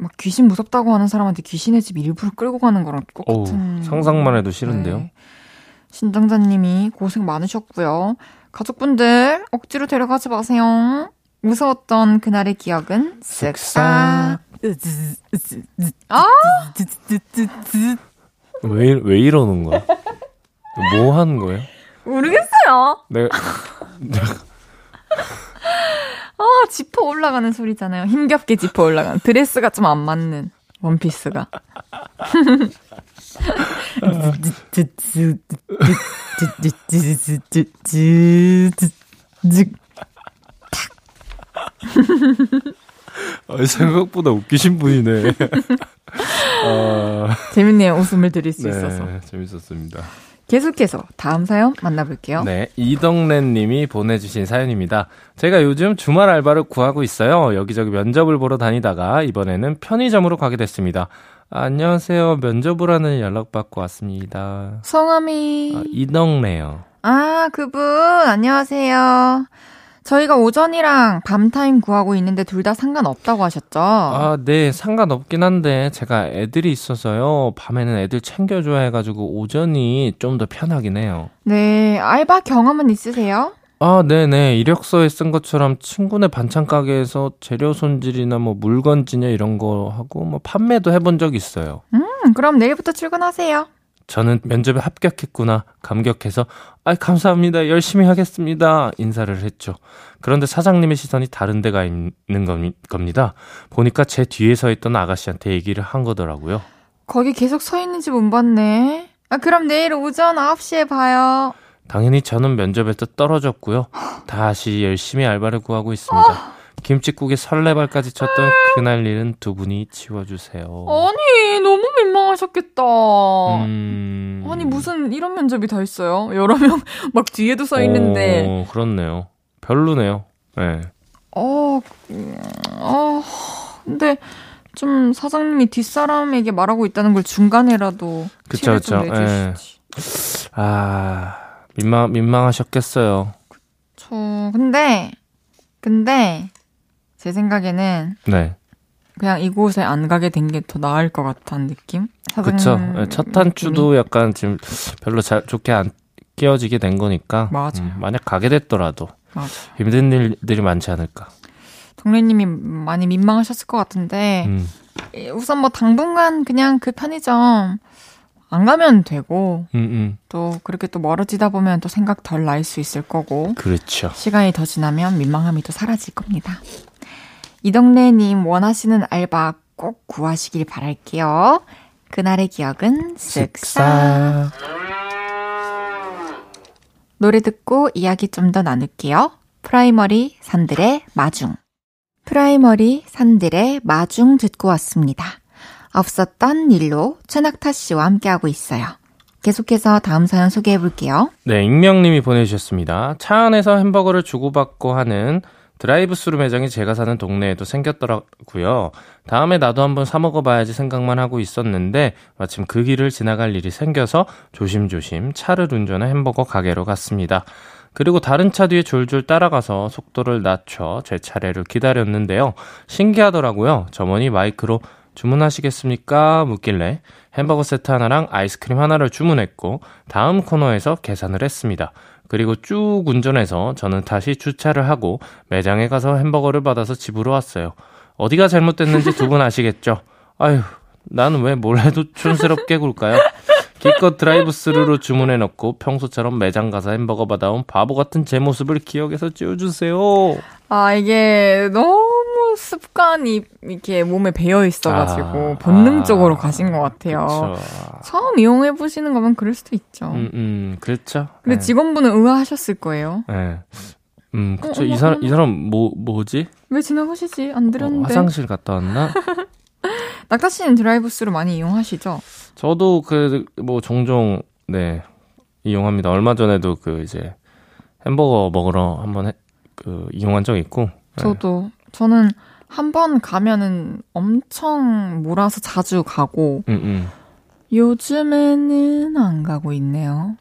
막 귀신 무섭다고 하는 사람한테 귀신의 집 일부러 끌고 가는 거랑 어우, 똑같은. 상상만 해도 싫은데요. 네. 신장자님이 고생 많으셨고요. 가족분들 억지로 데려가지 마세요. 무서웠던 그날의 기억은 쓱싹. 아! 왜, 왜 이러는 거야? 뭐 하는 거예요? 모르겠어요. 내가, 아, 지퍼 올라가는 소리잖아요. 힘겹게 지퍼 올라가는. 드레스가 좀 안 맞는 원피스가. 아, 생각보다 웃기신 분이네. 아, 재밌네요. 웃음을 드릴 수 네, 있어서. 재밌었습니다. 계속해서 다음 사연 만나볼게요. 네, 이덕래 님이 보내주신 사연입니다. 제가 요즘 주말 알바를 구하고 있어요. 여기저기 면접을 보러 다니다가 이번에는 편의점으로 가게 됐습니다. 아, 안녕하세요. 면접을 하는 연락받고 왔습니다. 성함이 아, 이덕래요. 아, 그분, 안녕하세요. 저희가 오전이랑 밤타임 구하고 있는데 둘 다 상관없다고 하셨죠? 아, 네, 상관없긴 한데 제가 애들이 있어서요. 밤에는 애들 챙겨줘야 해가지고 오전이 좀 더 편하긴 해요. 네, 알바 경험은 있으세요? 아, 네네. 이력서에 쓴 것처럼 친구네 반찬 가게에서 재료 손질이나 뭐 물건 지냐 이런 거 하고 뭐 판매도 해본 적 있어요. 음, 그럼 내일부터 출근하세요. 저는 면접에 합격했구나 감격해서 아 감사합니다 열심히 하겠습니다 인사를 했죠. 그런데 사장님의 시선이 다른 데가 있는 겁니다. 보니까 제 뒤에 서 있던 아가씨한테 얘기를 한 거더라고요. 거기 계속 서 있는지 못 봤네. 아 그럼 내일 오전 9시에 봐요. 당연히 저는 면접에서 떨어졌고요. 다시 열심히 알바를 구하고 있습니다. 김치국에 설레발까지 쳤던 그날 일은 두 분이 지워주세요. 아니, 너무 민망하셨겠다. 음... 아니, 무슨 이런 면접이 다 있어요? 여러 명 막 뒤에도 서 있는데. 어, 그렇네요. 별로네요. 네. 어, 어, 근데 좀 사장님이 뒷사람에게 말하고 있다는 걸 중간에라도 그쵸, 그쵸. 예. 아, 민망, 민망하셨겠어요. 저, 근데, 근데, 제 생각에는 네. 그냥 이곳에 안 가게 된 게 더 나을 것 같다는 느낌? 그쵸. 네, 첫 단추도 약간 지금 별로 잘 좋게 안 끼워지게 된 거니까. 맞아 음, 만약 가게 됐더라도 맞아 힘든 일들이 많지 않을까. 동래님이 많이 민망하셨을 것 같은데 음. 우선 뭐 당분간 그냥 그 편의점 안 가면 되고 음, 음. 또 그렇게 또 멀어지다 보면 또 생각 덜 날 수 있을 거고 그렇죠. 시간이 더 지나면 민망함이 또 사라질 겁니다. 이동래님 원하시는 알바 꼭 구하시길 바랄게요. 그날의 기억은 쓱싹. 노래 듣고 이야기 좀 더 나눌게요. 프라이머리 산들의 마중. 프라이머리 산들의 마중 듣고 왔습니다. 없었던 일로 최낙타 씨와 함께하고 있어요. 계속해서 다음 사연 소개해 볼게요. 네, 익명님이 보내주셨습니다. 차 안에서 햄버거를 주고받고 하는 드라이브 스루 매장이 제가 사는 동네에도 생겼더라고요. 다음에 나도 한번 사 먹어봐야지 생각만 하고 있었는데 마침 그 길을 지나갈 일이 생겨서 조심조심 차를 운전해 햄버거 가게로 갔습니다. 그리고 다른 차 뒤에 졸졸 따라가서 속도를 낮춰 제 차례를 기다렸는데요. 신기하더라고요. 점원이 마이크로 주문하시겠습니까? 묻길래 햄버거 세트 하나랑 아이스크림 하나를 주문했고 다음 코너에서 계산을 했습니다. 그리고 쭉 운전해서 저는 다시 주차를 하고 매장에 가서 햄버거를 받아서 집으로 왔어요. 어디가 잘못됐는지 두 분 아시겠죠? 아휴, 나는 왜 뭘 해도 촌스럽게 굴까요? 기껏 드라이브 스루로 주문해 놓고 평소처럼 매장 가서 햄버거 받아온 바보 같은 제 모습을 기억해서 지워주세요. 아, 이게 너무 습관이 이렇게 몸에 배어 있어가지고 아, 본능적으로 아, 가신 것 같아요. 그쵸. 처음 이용해 보시는 거면 그럴 수도 있죠. 음, 음 그렇죠. 근데 네. 직원분은 의아하셨을 거예요. 네. 음, 그쵸. 어, 이 사람, 이 사람 뭐, 뭐지? 왜 지나가시지? 안 들었는데. 어, 화장실 갔다 왔나? 낙타 씨는 드라이브스루 많이 이용하시죠? 저도 그, 뭐, 종종, 네, 이용합니다. 얼마 전에도 그, 이제, 햄버거 먹으러 한번 해, 그, 이용한 적 있고. 네. 저도. 저는 한 번 가면은 엄청 몰아서 자주 가고, 음, 음. 요즘에는 안 가고 있네요.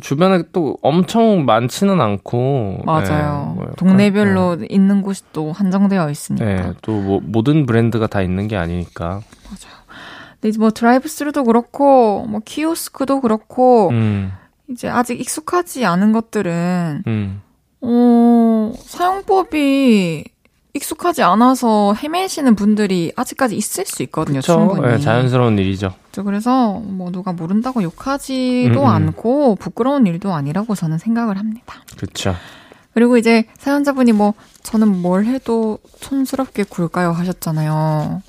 주변에 또 엄청 많지는 않고 맞아요. 네, 뭐 동네별로 네. 있는 곳이 또 한정되어 있으니까. 네, 또 뭐 모든 브랜드가 다 있는 게 아니니까. 맞아요. 근데 뭐 드라이브스루도 그렇고 뭐 키오스크도 그렇고 음. 이제 아직 익숙하지 않은 것들은 음. 어, 사용법이 익숙하지 않아서 헤매시는 분들이 아직까지 있을 수 있거든요. 그쵸? 충분히. 네, 자연스러운 일이죠. 그래서 뭐 누가 모른다고 욕하지도 음, 음. 않고 부끄러운 일도 아니라고 저는 생각을 합니다. 그렇죠. 그리고 이제 사연자분이 뭐 저는 뭘 해도 촌스럽게 굴까요 하셨잖아요.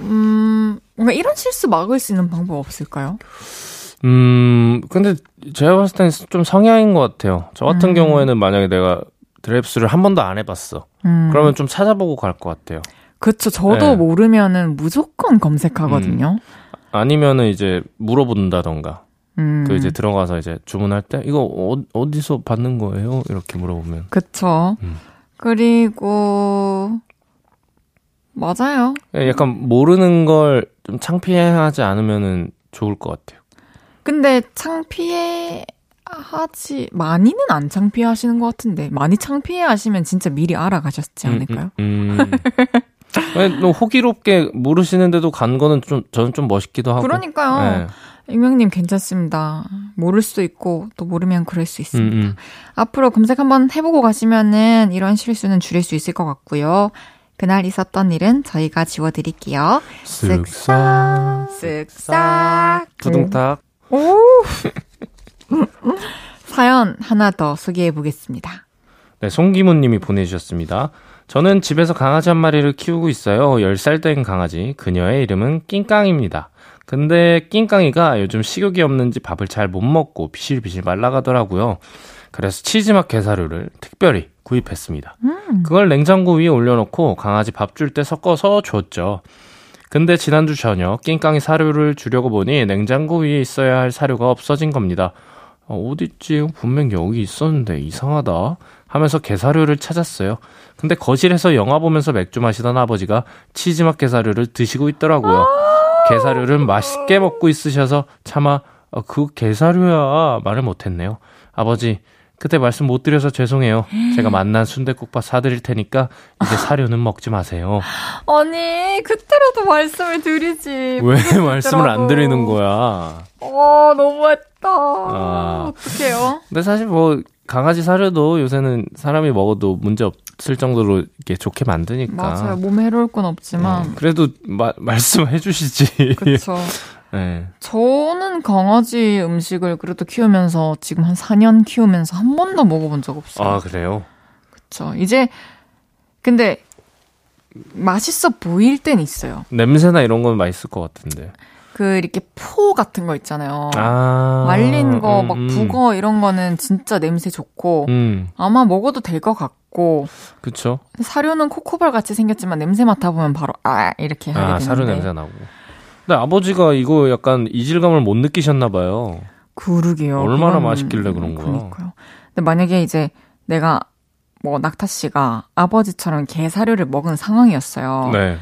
음, 뭔가 이런 실수 막을 수 있는 방법 없을까요? 음, 근데 제가 봤을 때는 좀 성향인 것 같아요. 저 같은 음. 경우에는 만약에 내가 드랩스를 한 번도 안 해봤어. 음. 그러면 좀 찾아보고 갈 것 같아요. 그쵸. 저도 네. 모르면은 무조건 검색하거든요. 음. 아니면은 이제 물어본다던가. 음. 그 이제 들어가서 이제 주문할 때 이거 어, 디서 받는 거예요? 이렇게 물어보면. 그쵸. 음. 그리고 맞아요. 예, 약간 모르는 걸 좀 창피해하지 않으면은 좋을 것 같아요. 근데 창피해 하지 많이는 안 창피해 하시는 것 같은데 많이 창피해 하시면 진짜 미리 알아가셨지 않을까요? 음, 음, 음. 아니, 너 호기롭게 모르시는데도 간 거는 좀 저는 좀 멋있기도 하고. 그러니까요. 네. 익명님 괜찮습니다. 모를 수도 있고 또 모르면 그럴 수 있습니다. 음, 음. 앞으로 검색 한번 해보고 가시면은 이런 실수는 줄일 수 있을 것 같고요. 그날 있었던 일은 저희가 지워드릴게요. 쓱싹 쓱싹. 두둥탁. 오. 사연 하나 더 소개해 보겠습니다. 네, 송기문 님이 보내주셨습니다. 저는 집에서 강아지 한 마리를 키우고 있어요. 10살 된 강아지. 그녀의 이름은 낑깡입니다. 근데 낑깡이가 요즘 식욕이 없는지 밥을 잘 못 먹고 비실비실 말라가더라고요. 그래서 치즈맛 게사료를 특별히 구입했습니다. 그걸 냉장고 위에 올려놓고 강아지 밥 줄 때 섞어서 줬죠. 근데 지난주 저녁 낑깡이 사료를 주려고 보니 냉장고 위에 있어야 할 사료가 없어진 겁니다. 어, 어딨지? 분명 여기 있었는데 이상하다. 하면서 게사료를 찾았어요. 근데 거실에서 영화 보면서 맥주 마시던 아버지가 치즈맛 게사료를 드시고 있더라고요. 게사료를 맛있게 먹고 있으셔서 차마 어, 그 게사료야 말을 못했네요. 아버지 그때 말씀 못 드려서 죄송해요. 제가 만난 순대국밥 사드릴 테니까 이제 사료는 먹지 마세요. 아니 그때라도 말씀을 드리지. 왜 말씀을 안 드리는 거야? 어 너무했다. 아. 어떡해요? 근데 사실 뭐 강아지 사료도 요새는 사람이 먹어도 문제 없을 정도로 이렇게 좋게 만드니까. 맞아요. 몸에 해로울 건 없지만. 어, 그래도 마, 말씀해 주시지. 그렇죠. 네. 저는 강아지 음식을 그래도 키우면서 지금 한 4년 키우면서 한 번도 먹어본 적 없어요. 아, 그래요? 그렇죠. 이제 근데 맛있어 보일 땐 있어요. 냄새나 이런 건 맛있을 것 같은데. 그 이렇게 포 같은 거 있잖아요. 아. 말린 거, 음, 막 음. 북어 이런 거는 진짜 냄새 좋고 음, 아마 먹어도 될 것 같고 그쵸. 사료는 코코발 같이 생겼지만 냄새 맡아 보면 바로 아 이렇게 하게 아, 되는데 사료 냄새 나고. 근데 아버지가 이거 약간 이질감을 못 느끼셨나 봐요. 그러게요. 얼마나 그건- 맛있길래 그런 거야? 그러니까요. 근데 만약에 이제 내가 뭐 낙타 씨가 아버지처럼 게 사료를 먹은 상황이었어요. 네.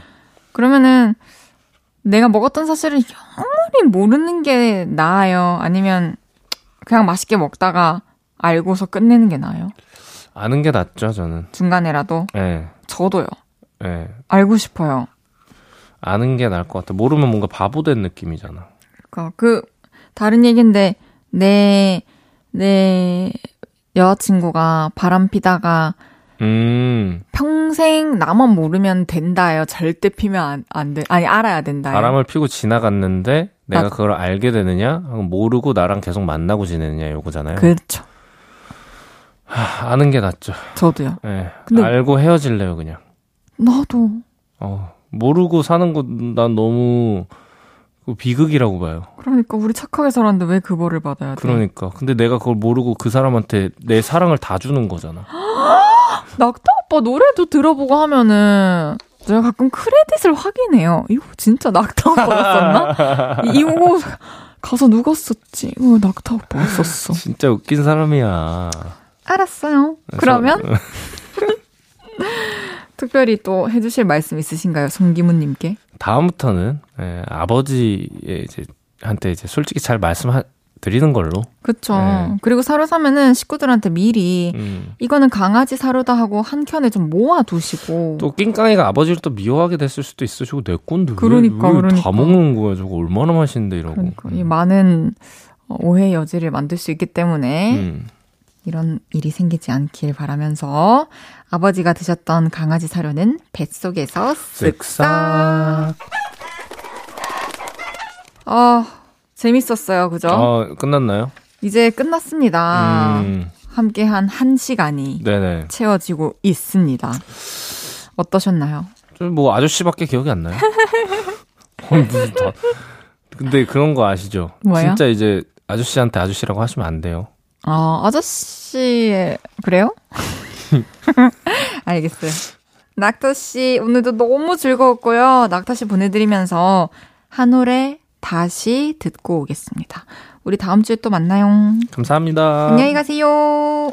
그러면은 내가 먹었던 사실을 영원히 모르는 게 나아요. 아니면 그냥 맛있게 먹다가 알고서 끝내는 게 나아요. 아는 게 낫죠, 저는. 중간에라도 예. 저도요. 예. 알고 싶어요. 아는 게 나을 것 같아. 모르면 뭔가 바보 된 느낌이잖아. 그러니까 그 다른 얘기인데 내 내 여자친구가 바람 피다가 음, 평생 나만 모르면 된다요. 절대 피면 안, 안 돼. 아니 알아야 된다요. 바람을 피고 지나갔는데 내가 나- 그걸 알게 되느냐? 모르고 나랑 계속 만나고 지내느냐, 요거잖아요. 그렇죠. 하, 아는 게 낫죠. 저도요. 예. 근데- 알고 헤어질래요, 그냥. 나도 어, 모르고 사는 거 난 너무 그 비극이라고 봐요. 그러니까 우리 착하게 살았는데 왜그 벌을 받아야 돼? 그러니까. 근데 내가 그걸 모르고 그 사람한테 내 사랑을 다 주는 거잖아. 낙타 오빠 노래도 들어보고 하면은 제가 가끔 크레딧을 확인해요. 이거 진짜 낙타? 이- 이거 가서 누가 썼지? 어, 낙타 오빠가 썼어. 진짜 웃긴 사람이야. 알았어요. 그러면 특별히 또 해주실 말씀 있으신가요, 송기문님께? 다음부터는 예, 아버지의 이제 한테 이제 솔직히 잘 말씀 드리는 걸로. 그쵸. 네. 그리고 사료 사면은 식구들한테 미리 음. 이거는 강아지 사료다 하고 한 켠에 좀 모아 두시고. 또 낑깡이가 아버지를 또 미워하게 됐을 수도. 저거 내 건데 그러니까, 왜, 왜 그러니까. 다 먹는 거야? 저거 얼마나 맛있는데 이러고. 그러니까 이 많은 어, 오해 여지를 만들 수 있기 때문에 음. 이런 일이 생기지 않길 바라면서 아버지가 드셨던 강아지 사료는 뱃속에서 쓱싹. 쓱싹. 아, 재밌었어요. 그죠? 아, 끝났나요? 이제 끝났습니다. 음. 함께 한 1시간이 네네. 채워지고 있습니다. 어떠셨나요? 좀 뭐 아저씨밖에 기억이 안 나요. 어, 무슨 다. 근데 그런 거 아시죠? 뭐예요? 진짜 이제 아저씨한테 아저씨라고 하시면 안 돼요. 아, 아저씨, 그래요? 알겠어요. 낙타 씨, 오늘도 너무 즐거웠고요. 낙타 씨 보내드리면서 한 노래 다시 듣고 오겠습니다. 우리 다음 주에 또 만나요. 감사합니다. 안녕히 가세요.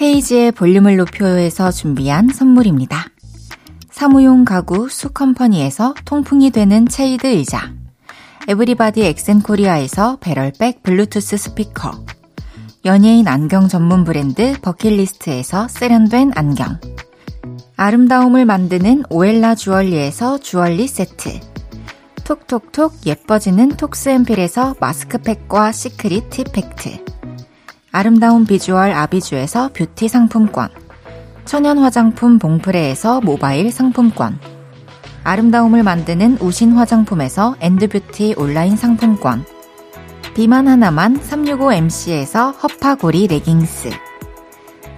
헤이지의 볼륨을 높여서 준비한 선물입니다. 사무용 가구 수컴퍼니에서 통풍이 되는 체이드 의자 에브리바디 엑센코리아에서 배럴백 블루투스 스피커 연예인 안경 전문 브랜드 버킷리스트에서 세련된 안경 아름다움을 만드는 오엘라 주얼리에서 주얼리 세트. 톡톡톡 예뻐지는 톡스앰필에서 마스크팩과 시크릿 티팩트. 아름다운 비주얼 아비주에서 뷰티 상품권. 천연 화장품 봉프레에서 모바일 상품권. 아름다움을 만드는 우신 화장품에서 엔드뷰티 온라인 상품권. 비만 하나만 365MC에서 허파고리 레깅스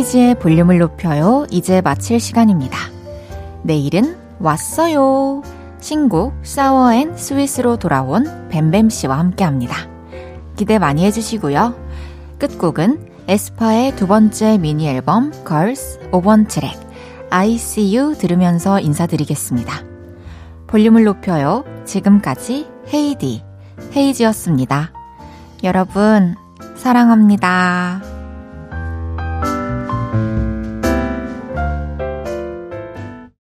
헤이즈의 볼륨을 높여요. 이제 마칠 시간입니다. 내일은 왔어요. 신곡 사워 앤 스위스로 돌아온 뱀뱀 씨와 함께 합니다. 기대 많이 해주시고요. 끝곡은 에스파의 두 번째 미니 앨범 Girls 5번 트랙 I See You 들으면서 인사드리겠습니다. 볼륨을 높여요. 지금까지 헤이디, 헤이즈였습니다. 여러분, 사랑합니다.